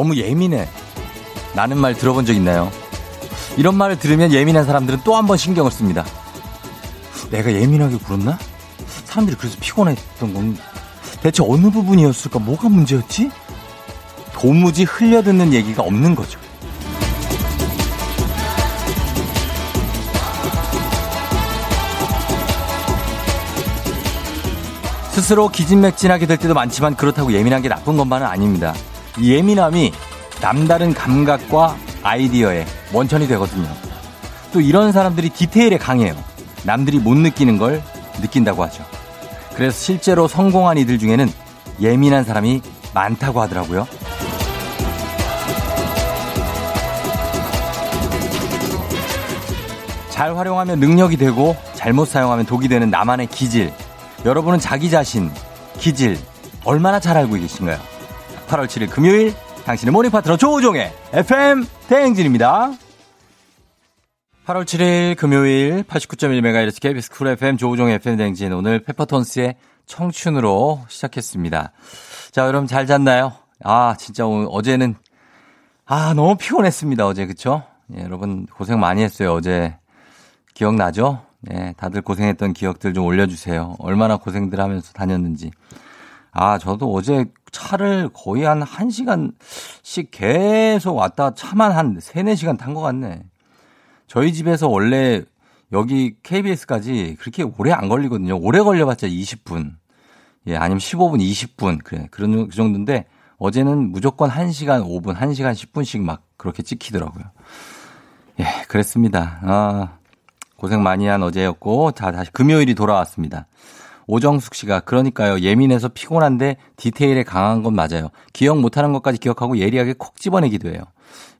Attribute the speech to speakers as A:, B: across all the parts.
A: 넌 너무 예민해. 라는 말 들어본 적 있나요? 이런 말을 들으면 예민한 사람들은 또 한 번 신경을 씁니다. 내가 예민하게 굴었나? 사람들이 그래서 피곤했던 건 대체 어느 부분이었을까? 뭐가 문제였지? 도무지 흘려듣는 얘기가 없는 거죠. 스스로 기진맥진하게 될 때도 많지만 그렇다고 예민한 게 나쁜 것만은 아닙니다. 이 예민함이 남다른 감각과 아이디어의 원천이 되거든요. 또 이런 사람들이 디테일에 강해요. 남들이 못 느끼는 걸 느낀다고 하죠. 그래서 실제로 성공한 이들 중에는 예민한 사람이 많다고 하더라고요. 잘 활용하면 능력이 되고 잘못 사용하면 독이 되는 나만의 기질. 여러분은 자기 자신, 기질, 얼마나 잘 알고 계신가요? 8월 7일 금요일, 당신의 morning 파트너 조우종의 FM 대행진입니다. 8월 7일 금요일 89.1MHz KBS 쿨 FM 조우종의 FM 대행진 오늘 페퍼톤스의 청춘으로 시작했습니다. 자, 여러분 잘 잤나요? 아, 진짜 오늘, 어제는 아, 너무 피곤했습니다. 어제 그쵸? 예, 여러분 고생 많이 했어요. 어제 기억나죠? 예, 다들 고생했던 기억들 좀 올려주세요. 얼마나 고생들 하면서 다녔는지. 아, 저도 어제 차를 거의 한 1시간씩 계속 왔다 차만 한 3, 4시간 탄 것 같네. 저희 집에서 원래 여기 KBS까지 그렇게 오래 안 걸리거든요. 오래 걸려봤자 20분. 예, 아니면 15분, 20분. 그래. 그런 그 정도인데 어제는 무조건 1시간 5분, 1시간 10분씩 막 그렇게 찍히더라고요. 예, 그랬습니다. 아, 고생 많이 한 어제였고, 자, 다시 금요일이 돌아왔습니다. 오정숙 씨가 그러니까요. 예민해서 피곤한데 디테일에 강한 건 맞아요. 기억 못하는 것까지 기억하고 예리하게 콕 집어내기도 해요.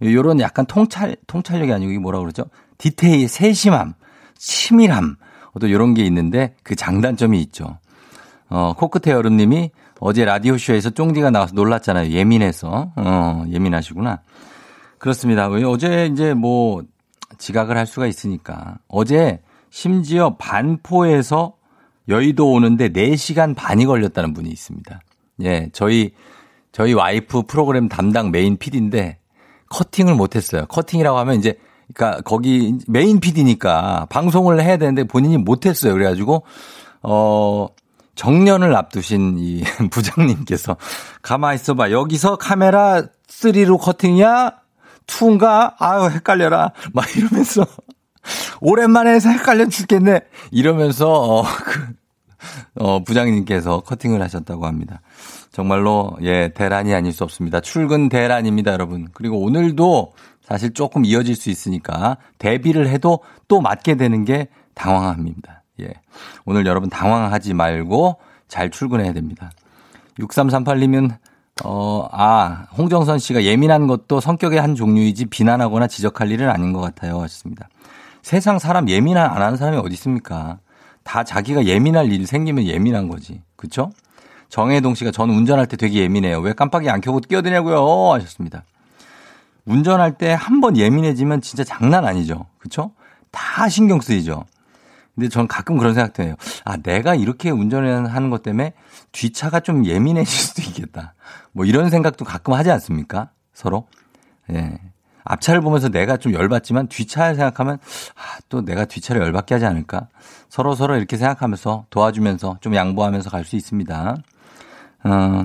A: 요런 약간 통찰, 통찰력이 아니고 이게 뭐라 그러죠? 디테일, 세심함, 치밀함. 또 요런 게 있는데 그 장단점이 있죠. 어, 코끝의 여름님이 어제 라디오쇼에서 쫑디가 나와서 놀랐잖아요. 예민해서. 어, 예민하시구나. 그렇습니다. 어제 이제 뭐 지각을 할 수가 있으니까. 어제 심지어 반포에서 여의도 오는데 4시간 반이 걸렸다는 분이 있습니다. 예, 저희, 저희 와이프 프로그램 담당 메인 PD인데 커팅을 못했어요. 커팅이라고 하면 이제, 그러니까 거기 메인 PD니까 방송을 해야 되는데 본인이 못했어요. 그래가지고, 어, 정년을 앞두신 이 부장님께서 가만히 있어봐. 여기서 카메라 3로 커팅이야? 2인가? 아유, 헷갈려라. 막 이러면서 오랜만에 해서 헷갈려 죽겠네. 이러면서, 어, 그, 어, 부장님께서 커팅을 하셨다고 합니다. 정말로, 예, 대란이 아닐 수 없습니다. 출근 대란입니다, 여러분. 그리고 오늘도 사실 조금 이어질 수 있으니까 대비를 해도 또 맞게 되는 게 당황합니다. 예. 오늘 여러분 당황하지 말고 잘 출근해야 됩니다. 6338님은 어, 아, 홍정선 씨가 예민한 것도 성격의 한 종류이지 비난하거나 지적할 일은 아닌 것 같아요. 하셨습니다. 세상 사람 예민한 안 하는 사람이 어디 있습니까? 다 자기가 예민할 일 생기면 예민한 거지. 그쵸? 정혜동 씨가 전 운전할 때 되게 예민해요. 왜 깜빡이 안 켜고 끼어드냐고요? 하셨습니다. 운전할 때 한 번 예민해지면 진짜 장난 아니죠. 그쵸? 다 신경 쓰이죠. 근데 전 가끔 그런 생각도 해요. 아, 내가 이렇게 운전을 하는 것 때문에 뒷차가 좀 예민해질 수도 있겠다. 뭐 이런 생각도 가끔 하지 않습니까? 서로. 예. 앞차를 보면서 내가 좀 열받지만 뒷차를 생각하면 아, 또 내가 뒷차를 열받게 하지 않을까? 서로 서로 이렇게 생각하면서 도와주면서 좀 양보하면서 갈 수 있습니다. 어,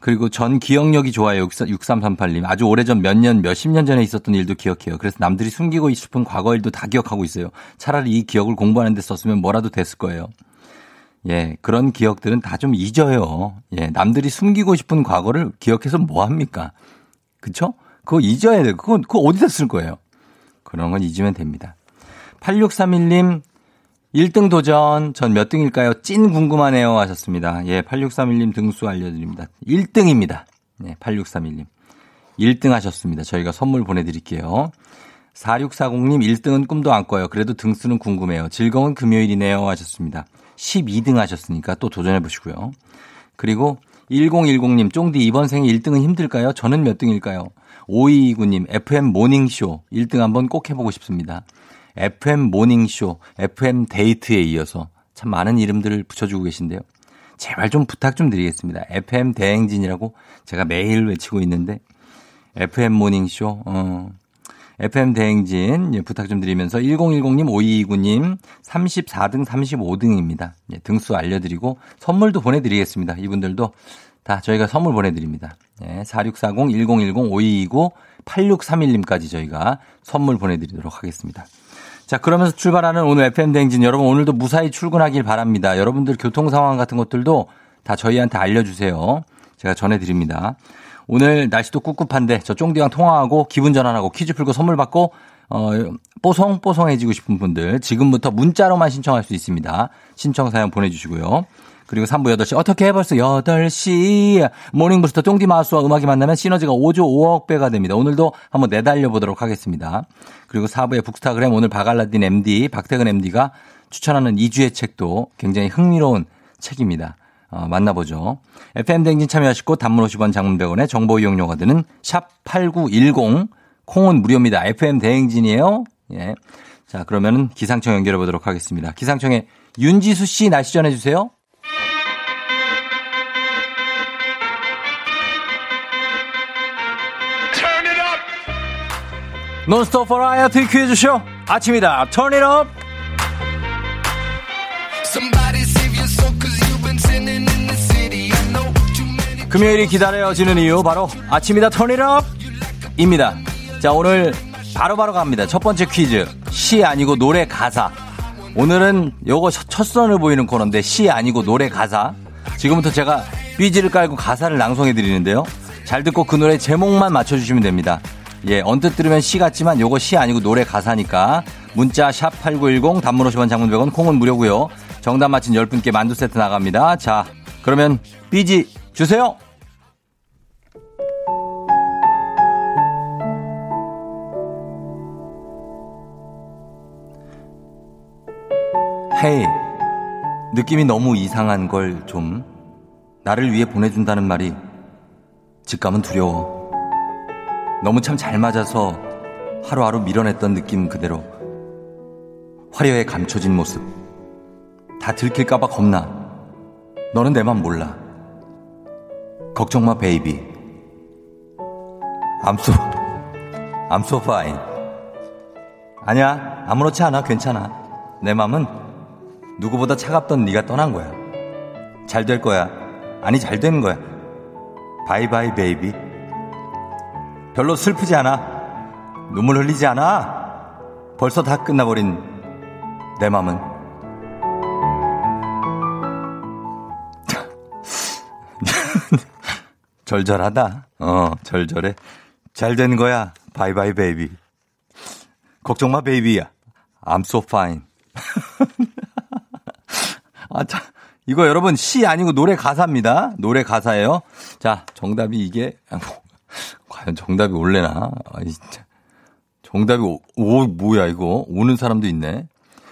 A: 그리고 전 기억력이 좋아요. 6338님. 아주 오래전 몇 년, 몇십 년 전에 있었던 일도 기억해요. 그래서 남들이 숨기고 싶은 과거 일도 다 기억하고 있어요. 차라리 이 기억을 공부하는 데 썼으면 뭐라도 됐을 거예요. 예, 그런 기억들은 다 좀 잊어요. 예, 남들이 숨기고 싶은 과거를 기억해서 뭐 합니까? 그쵸? 그거 잊어야 돼요. 그거, 그거 어디다 쓸 거예요? 그런 건 잊으면 됩니다. 8631님, 1등 도전. 전 몇 등일까요? 찐 궁금하네요. 하셨습니다. 예, 8631님 등수 알려드립니다. 1등입니다. 예, 8631님. 1등 하셨습니다. 저희가 선물 보내드릴게요. 4640님 1등은 꿈도 안 꿔요. 그래도 등수는 궁금해요. 즐거운 금요일이네요. 하셨습니다. 12등 하셨으니까 또 도전해 보시고요. 그리고 1010님 쫑디 이번 생에 1등은 힘들까요? 저는 몇 등일까요? 5229님 FM 모닝쇼 1등 한번 꼭 해보고 싶습니다. FM 모닝쇼, FM 데이트에 이어서 참 많은 이름들을 붙여주고 계신데요. 제발 좀 부탁 좀 드리겠습니다. FM 대행진이라고 제가 매일 외치고 있는데 FM 모닝쇼 어 FM 대행진 예, 부탁 좀 드리면서 1010님, 5229님 34등, 35등입니다. 예, 등수 알려드리고 선물도 보내드리겠습니다. 이분들도 다 저희가 선물 보내드립니다. 예, 4640, 1010, 5229, 8631님까지 저희가 선물 보내드리도록 하겠습니다. 자, 그러면서 출발하는 오늘 FM 대행진 여러분 오늘도 무사히 출근하길 바랍니다. 여러분들 교통 상황 같은 것들도 다 저희한테 알려주세요. 제가 전해드립니다. 오늘 날씨도 꿉꿉한데 저 쫑디랑 통화하고 기분 전환하고 퀴즈 풀고 선물 받고 어, 뽀송뽀송해지고 싶은 분들 지금부터 문자로만 신청할 수 있습니다. 신청 사연 보내주시고요. 그리고 3부 8시 어떻게 벌써 8시 morning booster 쫑디 mouth와 음악이 만나면 시너지가 5조 5억 배가 됩니다. 오늘도 한번 내달려 보도록 하겠습니다. 그리고 4부의 북스타그램 오늘 바로 알라딘 MD 박태근 MD가 추천하는 2주의 책도 굉장히 흥미로운 책입니다. 어, 만나보죠. FM 댕진 참여하시고 단문 50원 장문 100원에 정보 이용료가 드는 샵 8910 콩은 무료입니다. FM 대행진이에요. 예. 자, 그러면은 기상청 연결해 보도록 하겠습니다. 기상청에 윤지수 씨 날씨 전해 주세요. 논스톱 버라이어티 퀴즈쇼 아침이다. turn it up. 금요일이 기다려지는 이유 바로 아침이다 turn it up입니다. 자 오늘 바로바로 바로 갑니다. 첫 번째 퀴즈 시 아니고 노래 가사 오늘은 요거 첫 선을 보이는 코너인데 시 아니고 노래 가사 지금부터 제가 BG를 깔고 가사를 낭송해 드리는데요. 잘 듣고 그 노래 제목만 맞춰주시면 됩니다. 예, 언뜻 들으면 시 같지만 요거 시 아니고 노래 가사니까 문자 샵 8910 단문 50원 장문 100원 콩은 무료고요. 정답 맞힌 10분께 만두 세트 나갑니다. 자, 그러면 삐지 주세요. 헤이, 느낌이 너무 이상한 걸 좀 나를 위해 보내준다는 말이 직감은 두려워. 너무 참 잘 맞아서 하루하루 밀어냈던 느낌 그대로 화려해 감춰진 모습 다 들킬까봐 겁나. 너는 내 맘 몰라. 걱정 마, 베이비. I'm so, I'm so. 아니야, 아무렇지 않아, 괜찮아. 내 맘은 누구보다 차갑던 네가 떠난 거야. 잘 될 거야. 아니, 잘 되는 거야. bye bye, baby. 별로 슬프지 않아. 눈물 흘리지 않아. 벌써 다 끝나버린 내 맘은. 절절하다. 어, 절절해. 잘 되는 거야. bye bye baby. 걱정 마 베이비야. I'm so fine. 아, 자, 이거 여러분 시 아니고 노래 가사입니다. 노래 가사예요. 자, 정답이 이게 뭐, 과연 정답이 올래나? 아, 진짜. 정답이 오, 오 뭐야 이거? 오는 사람도 있네.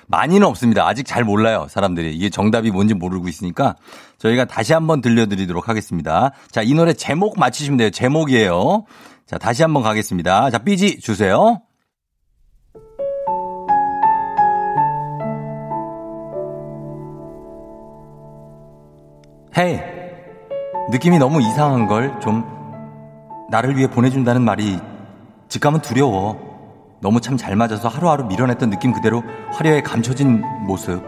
A: 많이는 없습니다. 아직 잘 몰라요, 사람들이. 이게 정답이 뭔지 모르고 있으니까 저희가 다시 한번 들려드리도록 하겠습니다. 자, 이 노래 제목 맞히시면 돼요. 제목이에요. 자, 다시 한번 가겠습니다. 자, 삐지 주세요. 헤이, 느낌이 너무 이상한 걸 좀 나를 위해 보내준다는 말이 직감은 두려워. 너무 참 잘 맞아서 하루하루 밀어냈던 느낌 그대로 화려해 감춰진 모습.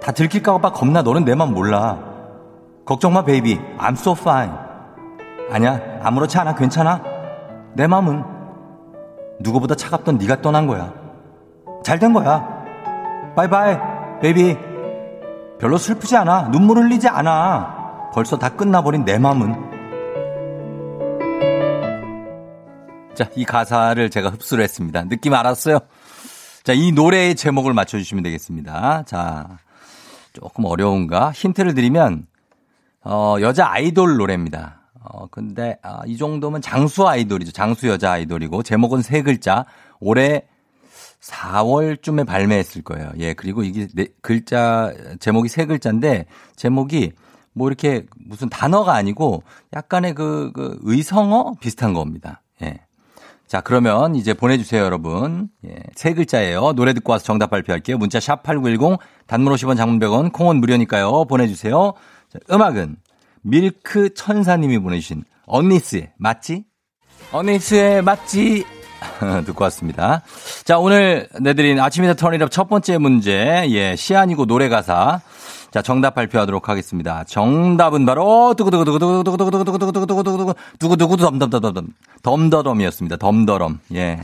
A: 다 들킬까봐 겁나 너는 내 맘 몰라. 걱정 마, baby. I'm so fine. 아니야, 아무렇지 않아. 괜찮아. 내 맘은 누구보다 차갑던 네가 떠난 거야. 잘 된 거야. bye bye, baby. 별로 슬프지 않아. 눈물 흘리지 않아. 벌써 다 끝나버린 내 맘은 자, 이 가사를 제가 흡수를 했습니다. 느낌 알았어요? 자, 이 노래의 제목을 맞춰주시면 되겠습니다. 자, 조금 어려운가? 힌트를 드리면, 어, 여자 아이돌 노래입니다. 어, 근데, 아, 이 정도면 장수 아이돌이죠. 장수 여자 아이돌이고, 제목은 세 글자. 올해 4월쯤에 발매했을 거예요. 예, 그리고 이게 네, 글자, 제목이 세 글자인데, 제목이 뭐 이렇게 무슨 단어가 아니고 약간의 그, 그 의성어 비슷한 겁니다. 예. 자, 그러면 이제 보내주세요, 여러분. 예, 세 글자예요. 노래 듣고 와서 정답 발표할게요. 문자 샵 8910, 단문 50원, 장문 100원, 콩은 무료니까요. 보내주세요. 자, 음악은 밀크 천사님이 보내주신 언니스의 맞지? 언니스의 맞지? 듣고 왔습니다. 자, 오늘 내드린 아침이다 턴이랍 첫 번째 문제. 예, 시 아니고 노래 가사. 자, 정답 발표하도록 하겠습니다. 정답은 바로 두구두구두구두구두구두구두구두구두구두구 두구두구 두구두구 덤덤덤덤 덤더덤이었습니다. 덤더럼. 예.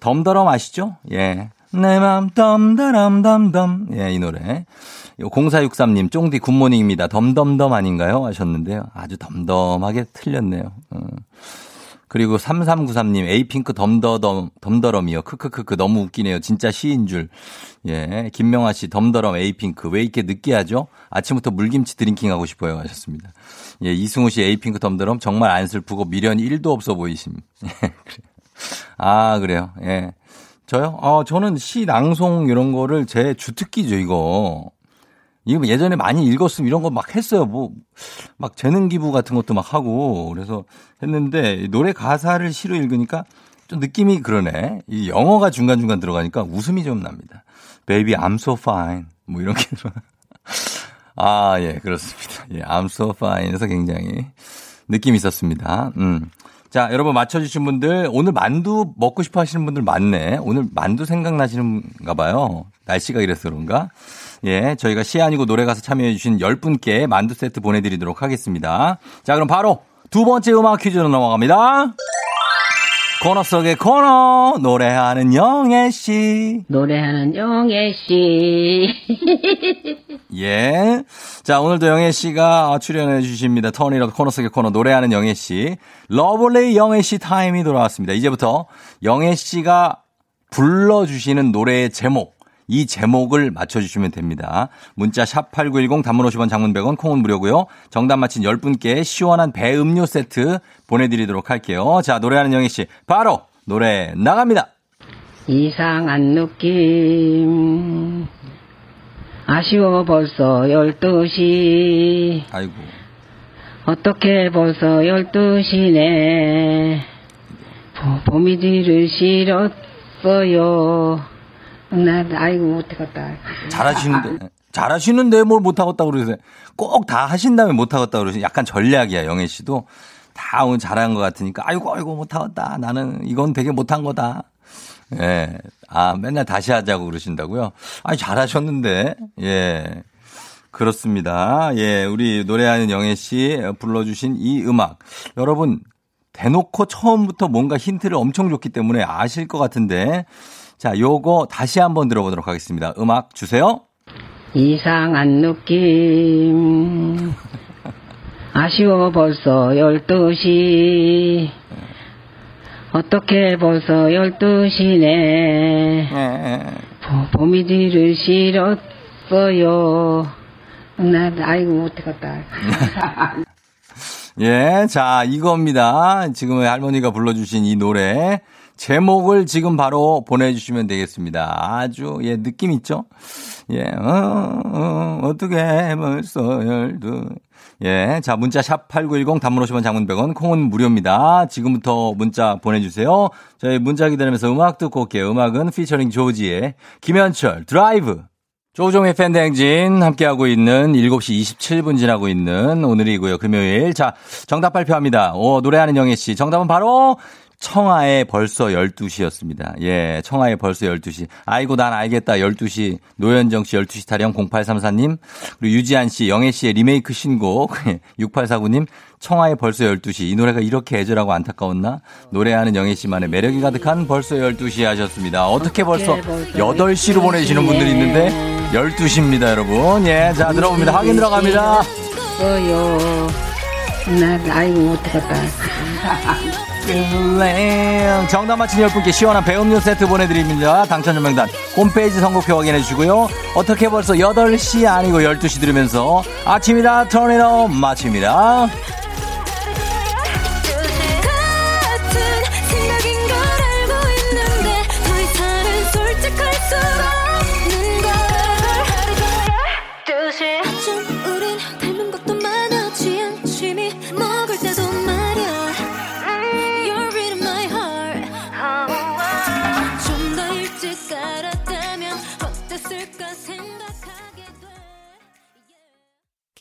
A: 덤더럼 아시죠? 예. 내맘 덤더럼덤덤. 예, 이 노래. 0463님, 쫑디 good morning입니다. 덤덤덤 아닌가요? 하셨는데요. 아주 덤덤하게 틀렸네요. 어. 그리고 3393님, 에이핑크 덤더덤, 덤더럼이요. 크크크크, 너무 웃기네요. 진짜 시인 줄. 예. 김명아 씨, 덤더럼, 에이핑크. 왜 이렇게 늦게 하죠? 아침부터 물김치 drinking 하고 싶어요. 하셨습니다. 예. 이승우 씨, 에이핑크 덤더럼. 정말 안 슬프고 미련이 1도 없어 보이심. 아, 그래요. 예. 저요? 어, 저는 시 낭송 이런 거를 제 주특기죠, 이거. 이거 예전에 많이 읽었으면 이런 거 막 했어요. 뭐, 막 재능 기부 같은 것도 막 하고. 그래서 했는데 노래 가사를 시로 읽으니까 좀 느낌이 그러네. 이 영어가 중간중간 들어가니까 웃음이 좀 납니다. Baby, I'm so fine. 뭐 이런 게 들어. 아, 예, 그렇습니다. 예, I'm so fine. 에서 굉장히 느낌이 있었습니다. 음. 자, 여러분 맞춰주신 분들, 오늘 만두 먹고 싶어 하시는 분들 많네. 오늘 만두 생각나시는가 봐요. 날씨가 이래서 그런가? 예, 저희가 시 아니고 노래 가서 참여해주신 10분께 만두 세트 보내드리도록 하겠습니다. 자, 그럼 바로 두 번째 음악 퀴즈로 넘어갑니다. 코너 속의 코너 노래하는 영애 씨.
B: 노래하는 영애 씨.
A: 예. 자, 오늘도 영애 씨가 출연해 주십니다. turn it up 코너 속의 코너 노래하는 영애 씨. lovely 영애 씨 타임이 돌아왔습니다. 이제부터 영애 씨가 불러 주시는 노래의 제목. 이 제목을 맞춰주시면 됩니다. 문자 샵 8910 단문 50원 장문 100원 콩은 무료고요. 정답 맞힌 10분께 시원한 배 음료 세트 보내드리도록 할게요. 자 노래하는 영애 씨 바로 노래 나갑니다.
B: 이상한 느낌 아쉬워 벌써 12시
A: 아이고
B: 어떻게 벌써 12시네 봄이 뒤를 실었어요 나 아이고 못하겠다
A: 잘하시는데 잘하시는데 뭘 못하겠다 그러세요. 꼭 다 하신 다음에 못하겠다 그러세요. 약간 전략이야 영애 씨도 다 오늘 잘한 것 같으니까 아이고 아이고 못하겠다 나는 이건 되게 못한 거다. 예. 아, 맨날 다시 하자고 그러신다고요? 아니, 잘하셨는데. 예. 그렇습니다. 예. 우리 노래하는 영애 씨 불러주신 이 음악. 여러분, 대놓고 처음부터 뭔가 힌트를 엄청 줬기 때문에 아실 것 같은데. 자, 요거 다시 한번 들어보도록 하겠습니다. 음악 주세요.
B: 이상한 느낌 아쉬워 벌써 12시 어떻게 벌써 12시네
A: 예.
B: 봄이 뒤를 실었어요 나 아이고 못하겠다
A: 예, 자, 이겁니다. 지금 할머니가 불러주신 이 노래. 제목을 지금 바로 보내주시면 되겠습니다. 아주, 예, 느낌 있죠? 예, 어, 어, 어 떻게 벌써 열두. 예, 자, 문자 샵8910 단문 50원 장문 100원, 콩은 무료입니다. 지금부터 문자 보내주세요. 저희 문자 기다리면서 음악 듣고 올게요. 음악은 피처링 조지의 김현철 드라이브. 조종의 팬댕진 함께하고 있는 7시 27분 지나고 있는 오늘이고요. 금요일. 자, 정답 발표합니다. 오, 노래하는 영애 씨. 정답은 바로 청하의 벌써 12시였습니다. 예, 청하의 벌써 12시. 아이고, 난 알겠다. 12시. 노현정 씨 12시 타령 0834님. 그리고 유지한 씨, 영애 씨의 리메이크 신곡 6849님. 청하의 벌써 12시. 이 노래가 이렇게 애절하고 안타까웠나? 노래하는 영애 씨만의 매력이 가득한 벌써 12시 하셨습니다. 어떻게 벌써 8시로 보내시는 분들이 있는데 12시입니다, 여러분. 예, 자, 들어봅니다. 확인 들어갑니다.
B: 어요 나 아이고 못하겠다
A: 정답 맞힌 10분께 시원한 배음료 세트 보내드립니다. 당첨자 명단 홈페이지 선곡표 확인해 주시고요. 어떻게 벌써 8시 아니고 12시 들으면서 아침이다 턴이로 마칩니다.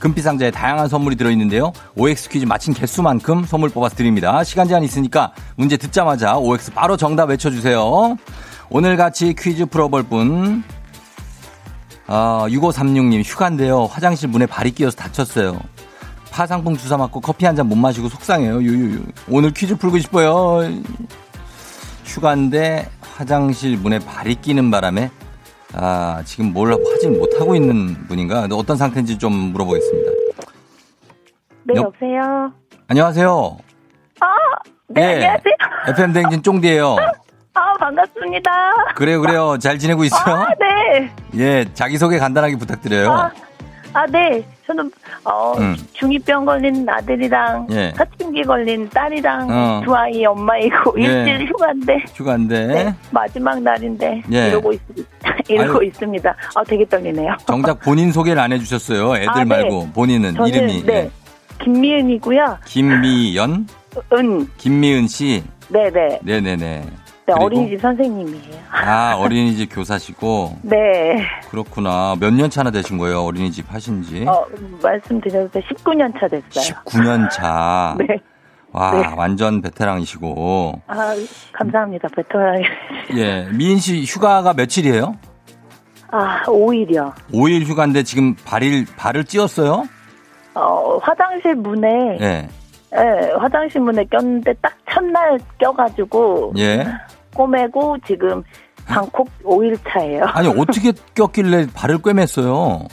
A: 금빛 상자에 다양한 선물이 들어있는데요. OX 퀴즈 마친 개수만큼 선물 뽑아서 드립니다. 시간 제한 있으니까 문제 듣자마자 OX 바로 정답 외쳐주세요. 오늘 같이 퀴즈 풀어볼 분 아, 6536님 휴가인데요. 화장실 문에 발이 끼어서 다쳤어요. 파상풍 주사 맞고 커피 한 잔 못 마시고 속상해요. 유유유. 오늘 퀴즈 풀고 싶어요. 휴가인데 화장실 문에 발이 끼는 바람에 아, 지금 뭘 하지 못하고 있는 분인가? 어떤 상태인지 좀 물어보겠습니다.
C: 네,
A: 여-
C: 여보세요?
A: 안녕하세요.
C: 아, 네,
A: 예.
C: 안녕하세요.
A: FM 댕진 쫑디예요.
C: 아, 반갑습니다.
A: 그래요, 그래요. 잘 지내고 있어요?
C: 아, 네.
A: 예, 자기소개 간단하게 부탁드려요.
C: 아, 아, 네. 저는, 어,
A: 음.
C: 중2병 걸린 아들이랑,
A: 예.
C: 사춘기 걸린 딸이랑,
A: 어.
C: 두 아이 엄마이고,
A: 예.
C: 일주일 휴가인데,
A: 휴가인데.
C: 네, 마지막 날인데,
A: 예.
C: 이러고, 있, 이러고
A: 아유.
C: 있습니다. 아, 되게 떨리네요.
A: 정작 본인 소개를 안 해주셨어요. 애들
C: 아, 네.
A: 말고 본인은
C: 저는,
A: 이름이
C: 네.
A: 예.
C: 김미은이고요.
A: 김미연,
C: 은,
A: 김미은 씨.
C: 네네.
A: 네네네.
C: 네? 어린이집 선생님이에요.
A: 아 어린이집 교사시고
C: 네.
A: 그렇구나. 몇 년 차나 되신 거예요? 어린이집 하신 지?
C: 어, 말씀드려도 19년 차 됐어요.
A: 19년 차.
C: 네.
A: 와
C: 네.
A: 완전 베테랑이시고.
C: 아, 감사합니다. 베테랑.
A: 예, 미인 씨 휴가가 며칠이에요?
C: 아, 오히려.
A: 5일 휴가인데 지금 발을 발을 찧었어요?
C: 어, 화장실 문에,
A: 예.
C: 예, 화장실 문에 꼈는데 딱 첫날 껴가지고,
A: 예.
C: 꼬매고 지금 방콕 5일 차예요.
A: 아니 어떻게 꼈길래 발을 꿰맸어요?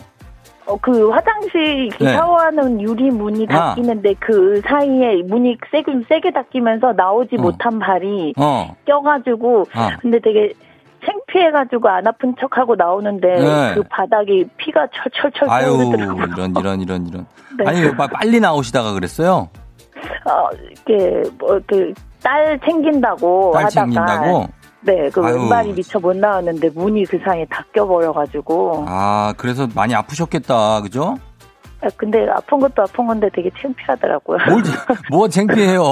C: 어, 그 화장실
A: 네.
C: 샤워하는 유리 문이
A: 아.
C: 닫히는데 그 사이에 문이 세게, 세게 닫히면서 나오지
A: 어.
C: 못한 발이
A: 어.
C: 껴가지고,
A: 아.
C: 근데 되게 창피해가지고 안 아픈 척하고 나오는데
A: 네.
C: 그 바닥이 피가 철철철 흐르더라고요.
A: 이런 이런 이런 이런.
C: 네.
A: 아니 빠- 빨리 나오시다가 그랬어요?
C: 어, 이게 뭐 그 딸 챙긴다고
A: 딸
C: 하다가
A: 챙긴다고?
C: 네, 그
A: 아유.
C: 왼발이 미처 못 나왔는데 문이 그 사이에 다 껴버려가지고
A: 아 그래서 많이 아프셨겠다, 그죠?
C: 아, 근데 아픈 것도 아픈 건데 되게 창피하더라고요.
A: 뭘, 뭐 창피해요.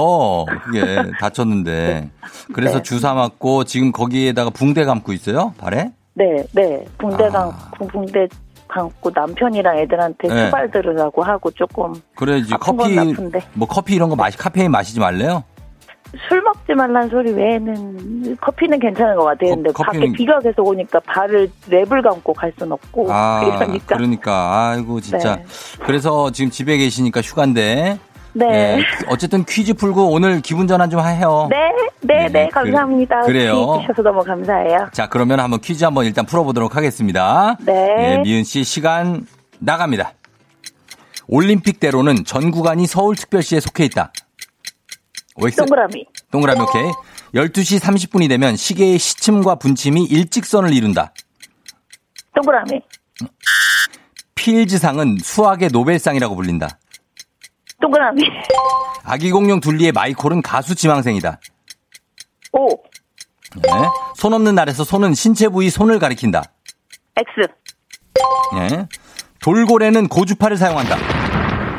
A: 그게 다쳤는데. 그래서
C: 네.
A: 주사 맞고 지금 거기에다가 붕대 감고 있어요? 발에?
C: 네, 네, 붕대
A: 아.
C: 감고 붕대 감고 남편이랑 애들한테
A: 네.
C: 수발 들으라고 하고 조금
A: 그래 이제 커피. 뭐 커피 이런 거 마시 카페인 마시지 말래요?
C: 술 먹지 말란 소리 외에는 커피는 괜찮은 것 같아요. 근데
A: 커- 커피는-
C: 밖에 비가 계속 오니까 발을 랩을 감고 갈 순 없고
A: 아
C: 이러니까
A: 그러니까 아이고 진짜.
C: 네.
A: 그래서 지금 집에 계시니까 휴가인데.
C: 네.
A: 예, 어쨌든 퀴즈 풀고 오늘 기분 전환 좀 해요.
C: 네, 네,
A: 네,
C: 네, 감사합니다.
A: 그-.
C: 기회 주셔서 너무 감사해요.
A: 자 그러면 한번 퀴즈 한번 일단 풀어보도록 하겠습니다.
C: 네.
A: 예, 미은 씨 시간 나갑니다. 올림픽대로는 전 구간이 서울특별시에 속해 있다. OX.
C: 동그라미.
A: 동그라미 오케이. 12시 30분이 되면 시계의 시침과 분침이 일직선을 이룬다.
C: 동그라미.
A: 필즈상은 수학의 노벨상이라고 불린다.
C: 동그라미.
A: 아기 공룡 둘리의 마이콜은 가수 지망생이다.
C: 오.
A: 예. 손 없는 날에서 손은 신체 부위 손을 가리킨다.
C: X.
A: 예. 돌고래는 고주파를 사용한다.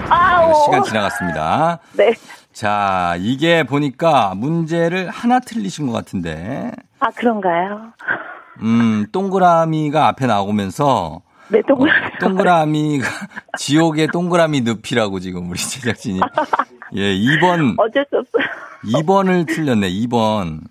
C: 아오.
A: 시간 지나갔습니다.
C: 네.
A: 자, 이게 보니까 문제를 하나 틀리신 것 같은데,
C: 아, 그런가요?
A: 음, 동그라미가 앞에 나오면서,
C: 네,
A: 어,
C: 동그라미.
A: 동그라미가 지옥의 동그라미 늪이라고 지금 우리 제작진이. 예, 2번,
C: 어쩔 수 없어요.
A: 2번을 틀렸네, 2번.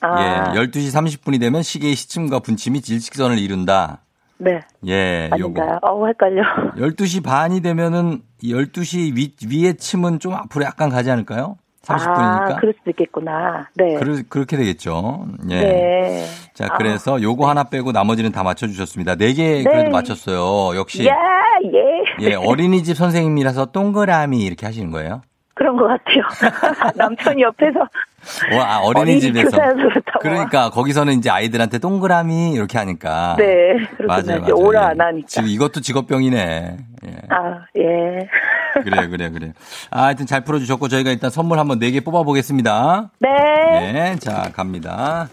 C: 아,
A: 예, 12시 30분이 되면 시계의 시침과 분침이 일직선을 이룬다.
C: 네.
A: 예, 요거.
C: 아닌가요? 어우, 헷갈려.
A: 12시 반이 되면은 이 12시 위, 위의 침은 좀 앞으로 약간 가지 않을까요? 30분이니까.
C: 아, 그럴 수도 있겠구나. 네.
A: 그러, 그렇게 되겠죠. 예.
C: 네.
A: 자,
C: 아.
A: 그래서 요거 하나 빼고 나머지는 다 맞춰주셨습니다. 네개 그래도 맞췄어요. 역시.
C: 야, 예.
A: 예, 어린이집 선생님이라서 동그라미 이렇게 하시는 거예요?
C: 그런 것 같아요. 남편이 옆에서
A: 어, 아, 어린이집에서. 그러니까 거기서는 이제 아이들한테 동그라미 이렇게 하니까.
C: 네.
A: 맞아요, 맞아요.
C: 오라
A: 예.
C: 안 하니까.
A: 지금 이것도 직업병이네. 예.
C: 아, 예.
A: 그래요, 그래요, 그래요. 아, 하여튼 잘 풀어주셨고 저희가 일단 선물 한번 네 개 뽑아보겠습니다.
C: 네.
A: 네, 자 갑니다.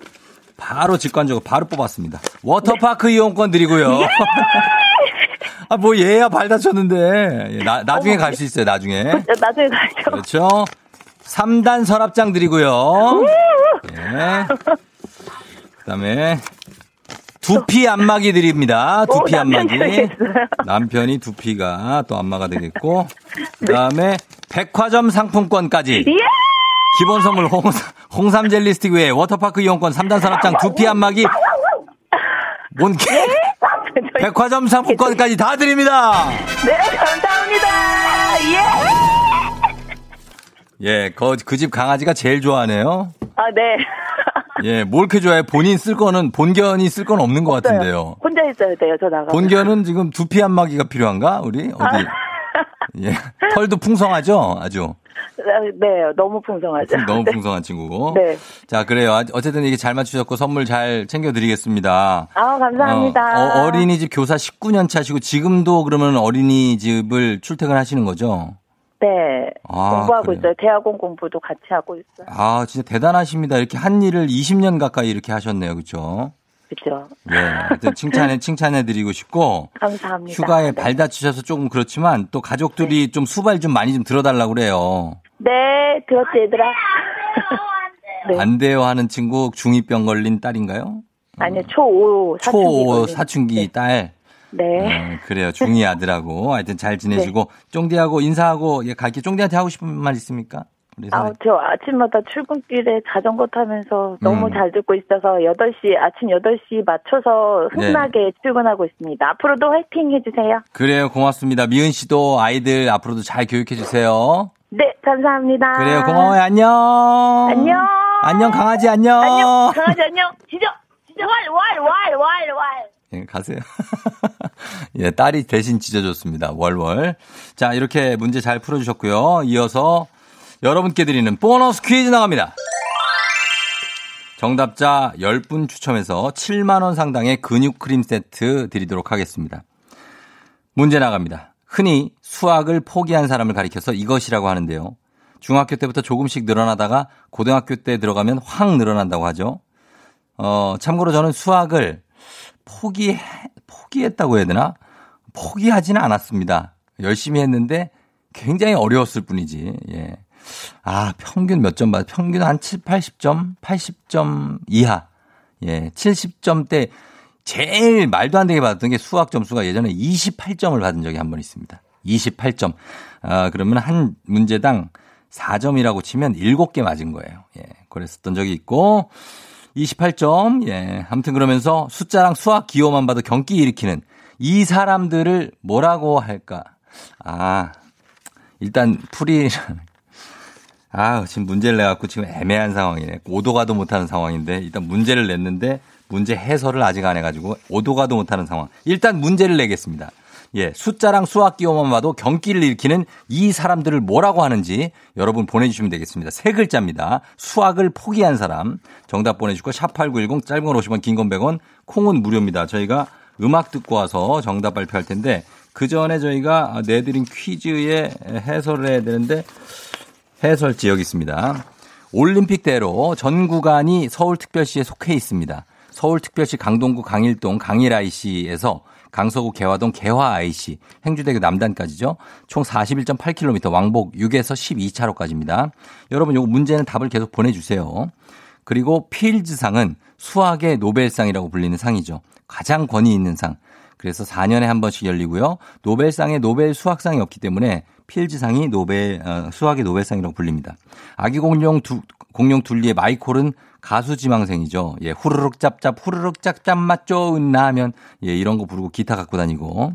A: 바로 직관적으로 바로 뽑았습니다. 워터파크 이용권 드리고요.
C: 예!
A: 아, 뭐 얘야 발 다쳤는데 예, 나, 나중에 갈 수 있어요. 나중에.
C: 나중에 가죠.
A: 그렇죠. 3단 서랍장 드리고요. 예. 그다음에 두피 안마기 드립니다. 두피
C: 오,
A: 안마기. 남편이 두피가 또 안마가 되겠고 그다음에 백화점 상품권까지
C: 예!
A: 기본 선물 홍삼, 홍삼 젤리 스틱 외에 워터파크 이용권 3단 서랍장 두피 안마기 뭔 개,
C: 저희-
A: 백화점 상품권까지 다 드립니다.
C: 네, 감사합니다. 예.
A: 예, 그 집 강아지가 제일 좋아하네요.
C: 아, 네.
A: 예, 뭘 이렇게 좋아해? 본인 쓸 거는 본견이 쓸 건 없는 것 같은데요.
C: 혼자 있어야 돼요, 저 나가.
A: 본견은 지금 두피 안마기가 필요한가? 우리
C: 아.
A: 어디? 예, 털도 풍성하죠, 아주.
C: 네, 너무 풍성하죠.
A: 너무
C: 네.
A: 풍성한 친구고.
C: 네.
A: 자, 그래요. 어쨌든 이게 잘 맞추셨고 선물 잘 챙겨드리겠습니다.
C: 아, 감사합니다.
A: 어, 린이집 교사 19년 차시고 지금도 그러면 어린이집을 출퇴근하시는 거죠?
C: 네.
A: 아,
C: 공부하고
A: 그래요?
C: 있어요. 대학원 공부도 같이 하고 있어요.
A: 아, 진짜 대단하십니다. 이렇게 한 일을 20년 가까이 이렇게 하셨네요. 그렇죠?
C: 그죠?
A: 예. 하여튼 칭찬해 칭찬해 드리고 싶고
C: 감사합니다.
A: 휴가에
C: 네.
A: 발 다치셔서 조금 그렇지만 또 가족들이 좀 수발 좀 많이 좀 들어달라고 그래요.
C: 네, 들었지, 얘들아? 네.
A: 안 돼요 하는 친구 중2병 걸린 딸인가요?
C: 아니요, 초5 사춘기.
A: 초
C: 걸린.
A: 사춘기 딸.
C: 네.
A: 어, 그래요. 중2 아들하고 하여튼 잘 지내시고 쫑디하고 인사하고 예, 갈게 쫑디한테 하고 싶은 말 있습니까?
C: 아. 저 아침마다 출근길에 자전거 타면서 너무
A: 음.
C: 잘 듣고 있어서 8시, 아침 8시 맞춰서
A: 네.
C: 흥나게 출근하고 있습니다. 앞으로도 화이팅 해주세요.
A: 그래요. 고맙습니다. 미은 씨도 아이들 앞으로도 잘 교육해 주세요.
C: 네, 감사합니다.
A: 그래요. 고마워요. 안녕.
C: 안녕.
A: 안녕 강아지 안녕.
C: 안녕. 강아지 안녕. 지져. 지져. 왈, 왈, 왈, 왈, 왈.
A: 예, 가세요. 예, 딸이 대신 찢어줬습니다. 월월. 자, 이렇게 문제 잘 풀어주셨고요. 이어서 여러분께 드리는 보너스 퀴즈 나갑니다. 정답자 10분 추첨해서 7만원 상당의 근육 크림 세트 드리도록 하겠습니다. 문제 나갑니다. 흔히 수학을 포기한 사람을 가리켜서 이것이라고 하는데요. 중학교 때부터 조금씩 늘어나다가 고등학교 때 들어가면 확 늘어난다고 하죠. 어, 참고로 저는 수학을 포기, 포기했다고 해야 되나? 포기하지는 않았습니다. 열심히 했는데 굉장히 어려웠을 뿐이지, 예. 아, 평균 몇 점 받, 평균 한 7, 80점? 80점 이하. 예, 70점대 제일 말도 안 되게 받았던 게 수학 점수가 예전에 28점을 받은 적이 한 번 있습니다. 28점. 아, 그러면 한 문제당 4점이라고 치면 7개 맞은 거예요. 예, 그랬었던 적이 있고, 28점. 예. 아무튼 그러면서 숫자랑 수학 기호만 봐도 경기 일으키는 이 사람들을 뭐라고 할까? 아, 일단 풀이, 아, 지금 문제를 내 갖고 지금 애매한 상황이네. 오도 가도 못하는 상황인데 일단 문제를 냈는데 문제 해설을 아직 안 해 가지고 오도 가도 못하는 상황. 일단 문제를 내겠습니다. 예, 숫자랑 수학 기호만 봐도 경기를 일으키는 이 사람들을 뭐라고 하는지 여러분 보내주시면 되겠습니다. 세 글자입니다. 수학을 포기한 사람. 정답 보내주시고 샵8910 짧은 건 50원 긴 건 100원 콩은 무료입니다. 저희가 음악 듣고 와서 정답 발표할 텐데 그 전에 저희가 내드린 퀴즈에 해설을 해야 되는데 해설지 여기 있습니다. 올림픽대로 전 구간이 서울특별시에 속해 있습니다. 서울특별시 강동구 강일동 강일 IC에서 강서구 개화동 개화 IC, 행주대교 남단까지죠. 총 41.8km 왕복 6에서 12차로까지입니다. 여러분 요거 문제는 답을 계속 보내주세요. 그리고 필즈상은 수학의 노벨상이라고 불리는 상이죠. 가장 권위 있는 상. 그래서 4년에 한 번씩 열리고요. 노벨상에 노벨 수학상이 없기 때문에 필즈상이 노벨 어, 수학의 노벨상이라고 불립니다. 아기 공룡 두, 공룡 둘리의 마이콜은 가수 지망생이죠. 예, 후루룩 짭짭 후루룩 짭짭 맛 좋은 라면 예, 이런 거 부르고 기타 갖고 다니고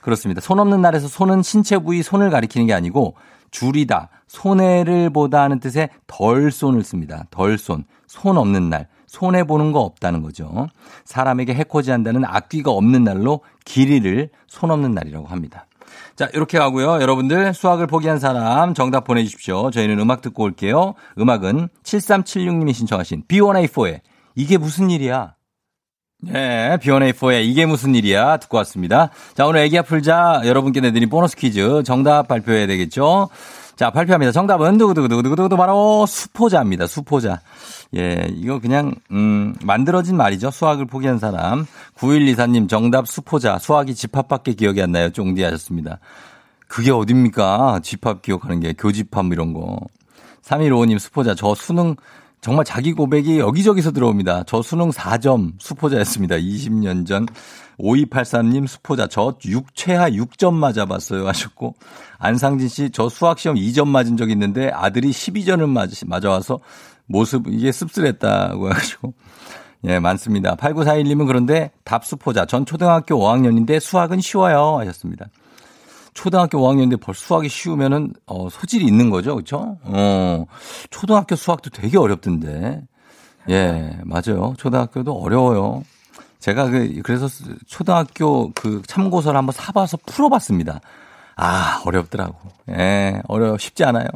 A: 그렇습니다. 손 없는 날에서 손은 신체 부위 손을 가리키는 게 아니고 줄이다, 손해를 보다 하는 뜻의 덜 손을 씁니다. 덜 손. 손 없는 날. 손해 보는 거 없다는 거죠. 사람에게 해코지 한다는 악귀가 없는 날로 길이를 손 없는 날이라고 합니다. 자, 이렇게 가고요. 여러분들 수학을 포기한 사람 정답 보내주십시오. 저희는 음악 듣고 올게요. 음악은 7376님이 신청하신 B1A4의 이게 무슨 일이야? 네, B1A4의 이게 무슨 일이야? 듣고 왔습니다. 자, 오늘 애기야 풀자 여러분께 내드린 보너스 퀴즈 정답 발표해야 되겠죠? 자, 발표합니다. 정답은 두구두구두구두구 바로 수포자입니다. 수포자. 예, 이거 그냥, 음, 만들어진 말이죠. 수학을 포기한 사람. 9124님 정답 수포자. 수학이 집합밖에 기억이 안 나요. 쫑디 하셨습니다. 그게 어딥니까? 집합 기억하는 게. 교집합 이런 거. 3155님 수포자. 저 수능 정말 자기 고백이 여기저기서 들어옵니다. 저 수능 4점 수포자였습니다. 20년 전. 5283님 수포자. 저 6 최하 6점 맞아봤어요. 하셨고. 안상진 씨, 저 수학시험 2점 맞은 적 있는데 아들이 12점을 맞, 맞아와서 모습, 이게 씁쓸했다고 하시고. 예, 많습니다. 8941님은 그런데 답 수포자. 전 초등학교 5학년인데 수학은 쉬워요. 하셨습니다. 초등학교 5학년인데 벌써 수학이 쉬우면은 어, 소질이 있는 거죠. 그렇죠? 어. 초등학교 수학도 되게 어렵던데. 예, 맞아요. 초등학교도 어려워요. 제가 그 그래서 초등학교 그 참고서를 한번 사봐서 풀어봤습니다. 아 어렵더라고. 예, 어려 쉽지 않아요.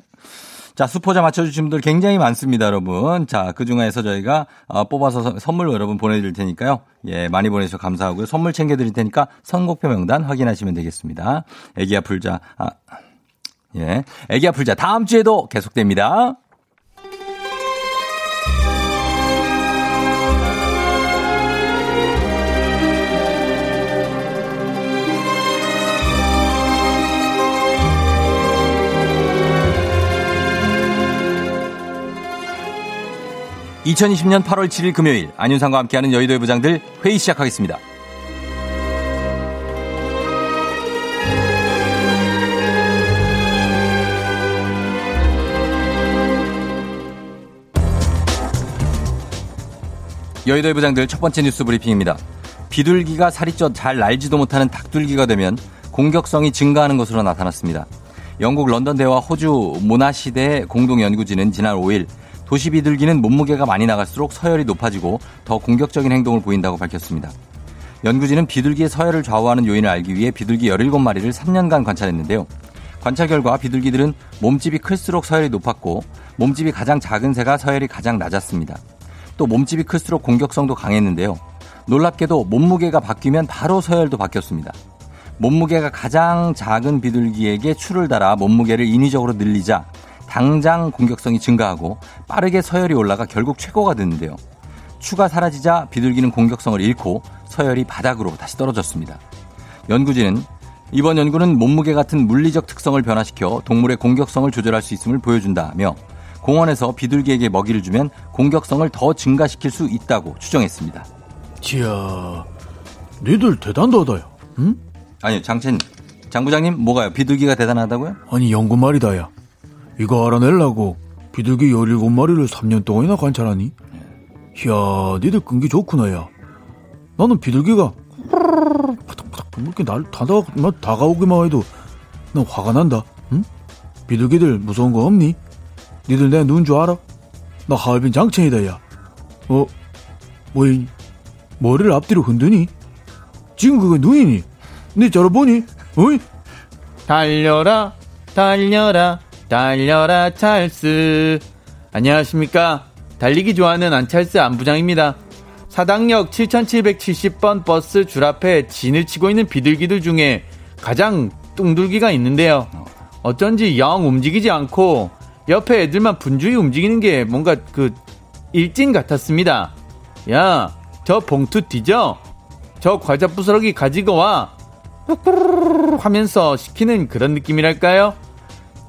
A: 자, 수포자 맞춰주신 분들 굉장히 많습니다, 여러분. 자, 그 중에서 저희가 어, 뽑아서 선물 여러분 보내드릴 테니까요. 예, 많이 보내주셔서 감사하고요. 선물 챙겨드릴 테니까 선곡표 명단 확인하시면 되겠습니다. 애기야 풀자. 아, 예. 애기야 풀자. 다음 주에도 계속됩니다. (2020년 8월 7일) 금요일 안윤상과 함께하는 여의도의 부장들 회의 시작하겠습니다. 여의도의 부장들 첫 번째 뉴스 브리핑입니다. 비둘기가 살이 쪄 잘 날지도 못하는 닭둘기가 되면 공격성이 증가하는 것으로 나타났습니다. 영국 런던대와 호주 모나시대 공동연구진은 지난 5일 도시 비둘기는 몸무게가 많이 나갈수록 서열이 높아지고 더 공격적인 행동을 보인다고 밝혔습니다. 연구진은 비둘기의 서열을 좌우하는 요인을 알기 위해 비둘기 17마리를 3년간 관찰했는데요. 관찰 결과 비둘기들은 몸집이 클수록 서열이 높았고 몸집이 가장 작은 새가 서열이 가장 낮았습니다. 또 몸집이 클수록 공격성도 강했는데요. 놀랍게도 몸무게가 바뀌면 바로 서열도 바뀌었습니다. 몸무게가 가장 작은 비둘기에게 추를 달아 몸무게를 인위적으로 늘리자 당장 공격성이 증가하고 빠르게 서열이 올라가 결국 최고가 됐는데요. 추가 사라지자 비둘기는 공격성을 잃고 서열이 바닥으로 다시 떨어졌습니다. 연구진은 이번 연구는 몸무게 같은 물리적 특성을 변화시켜 동물의 공격성을 조절할 수 있음을 보여준다며 공원에서 비둘기에게 먹이를 주면 공격성을 더 증가시킬 수 있다고 추정했습니다.
D: 지야, 니들 대단하다야. 응?
A: 아니요, 장첸 장부장님 뭐가요? 비둘기가 대단하다고요?
D: 아니 연구 말이다야. 이거 알아내려고 비둘기 17마리를 3년 동안이나 관찰하니? 이야, 니들 끈기 좋구나, 야. 나는 비둘기가 이렇게 날 다가, 다가오기만 해도 난 화가 난다. 응? 비둘기들 무서운 거 없니? 니들 내 눈 줄 알아? 나 하얼빈 장첸이다, 야. 어? 뭐이 머리를 앞뒤로 흔드니? 지금 그게 눈이니? 니 저러 보니? 어이?
E: 달려라, 달려라, 달려라, 찰스. 안녕하십니까. 달리기 좋아하는 안찰스 안부장입니다. 사당역 7770번 버스 줄 앞에 진을 치고 있는 비둘기들 중에 가장 뚱둘기가 있는데요. 어쩐지 영 움직이지 않고 옆에 애들만 분주히 움직이는 게 뭔가 그 일진 같았습니다. 야, 저 봉투 뒤져? 저 과자 부스러기 가지고 와. 하면서 시키는 그런 느낌이랄까요?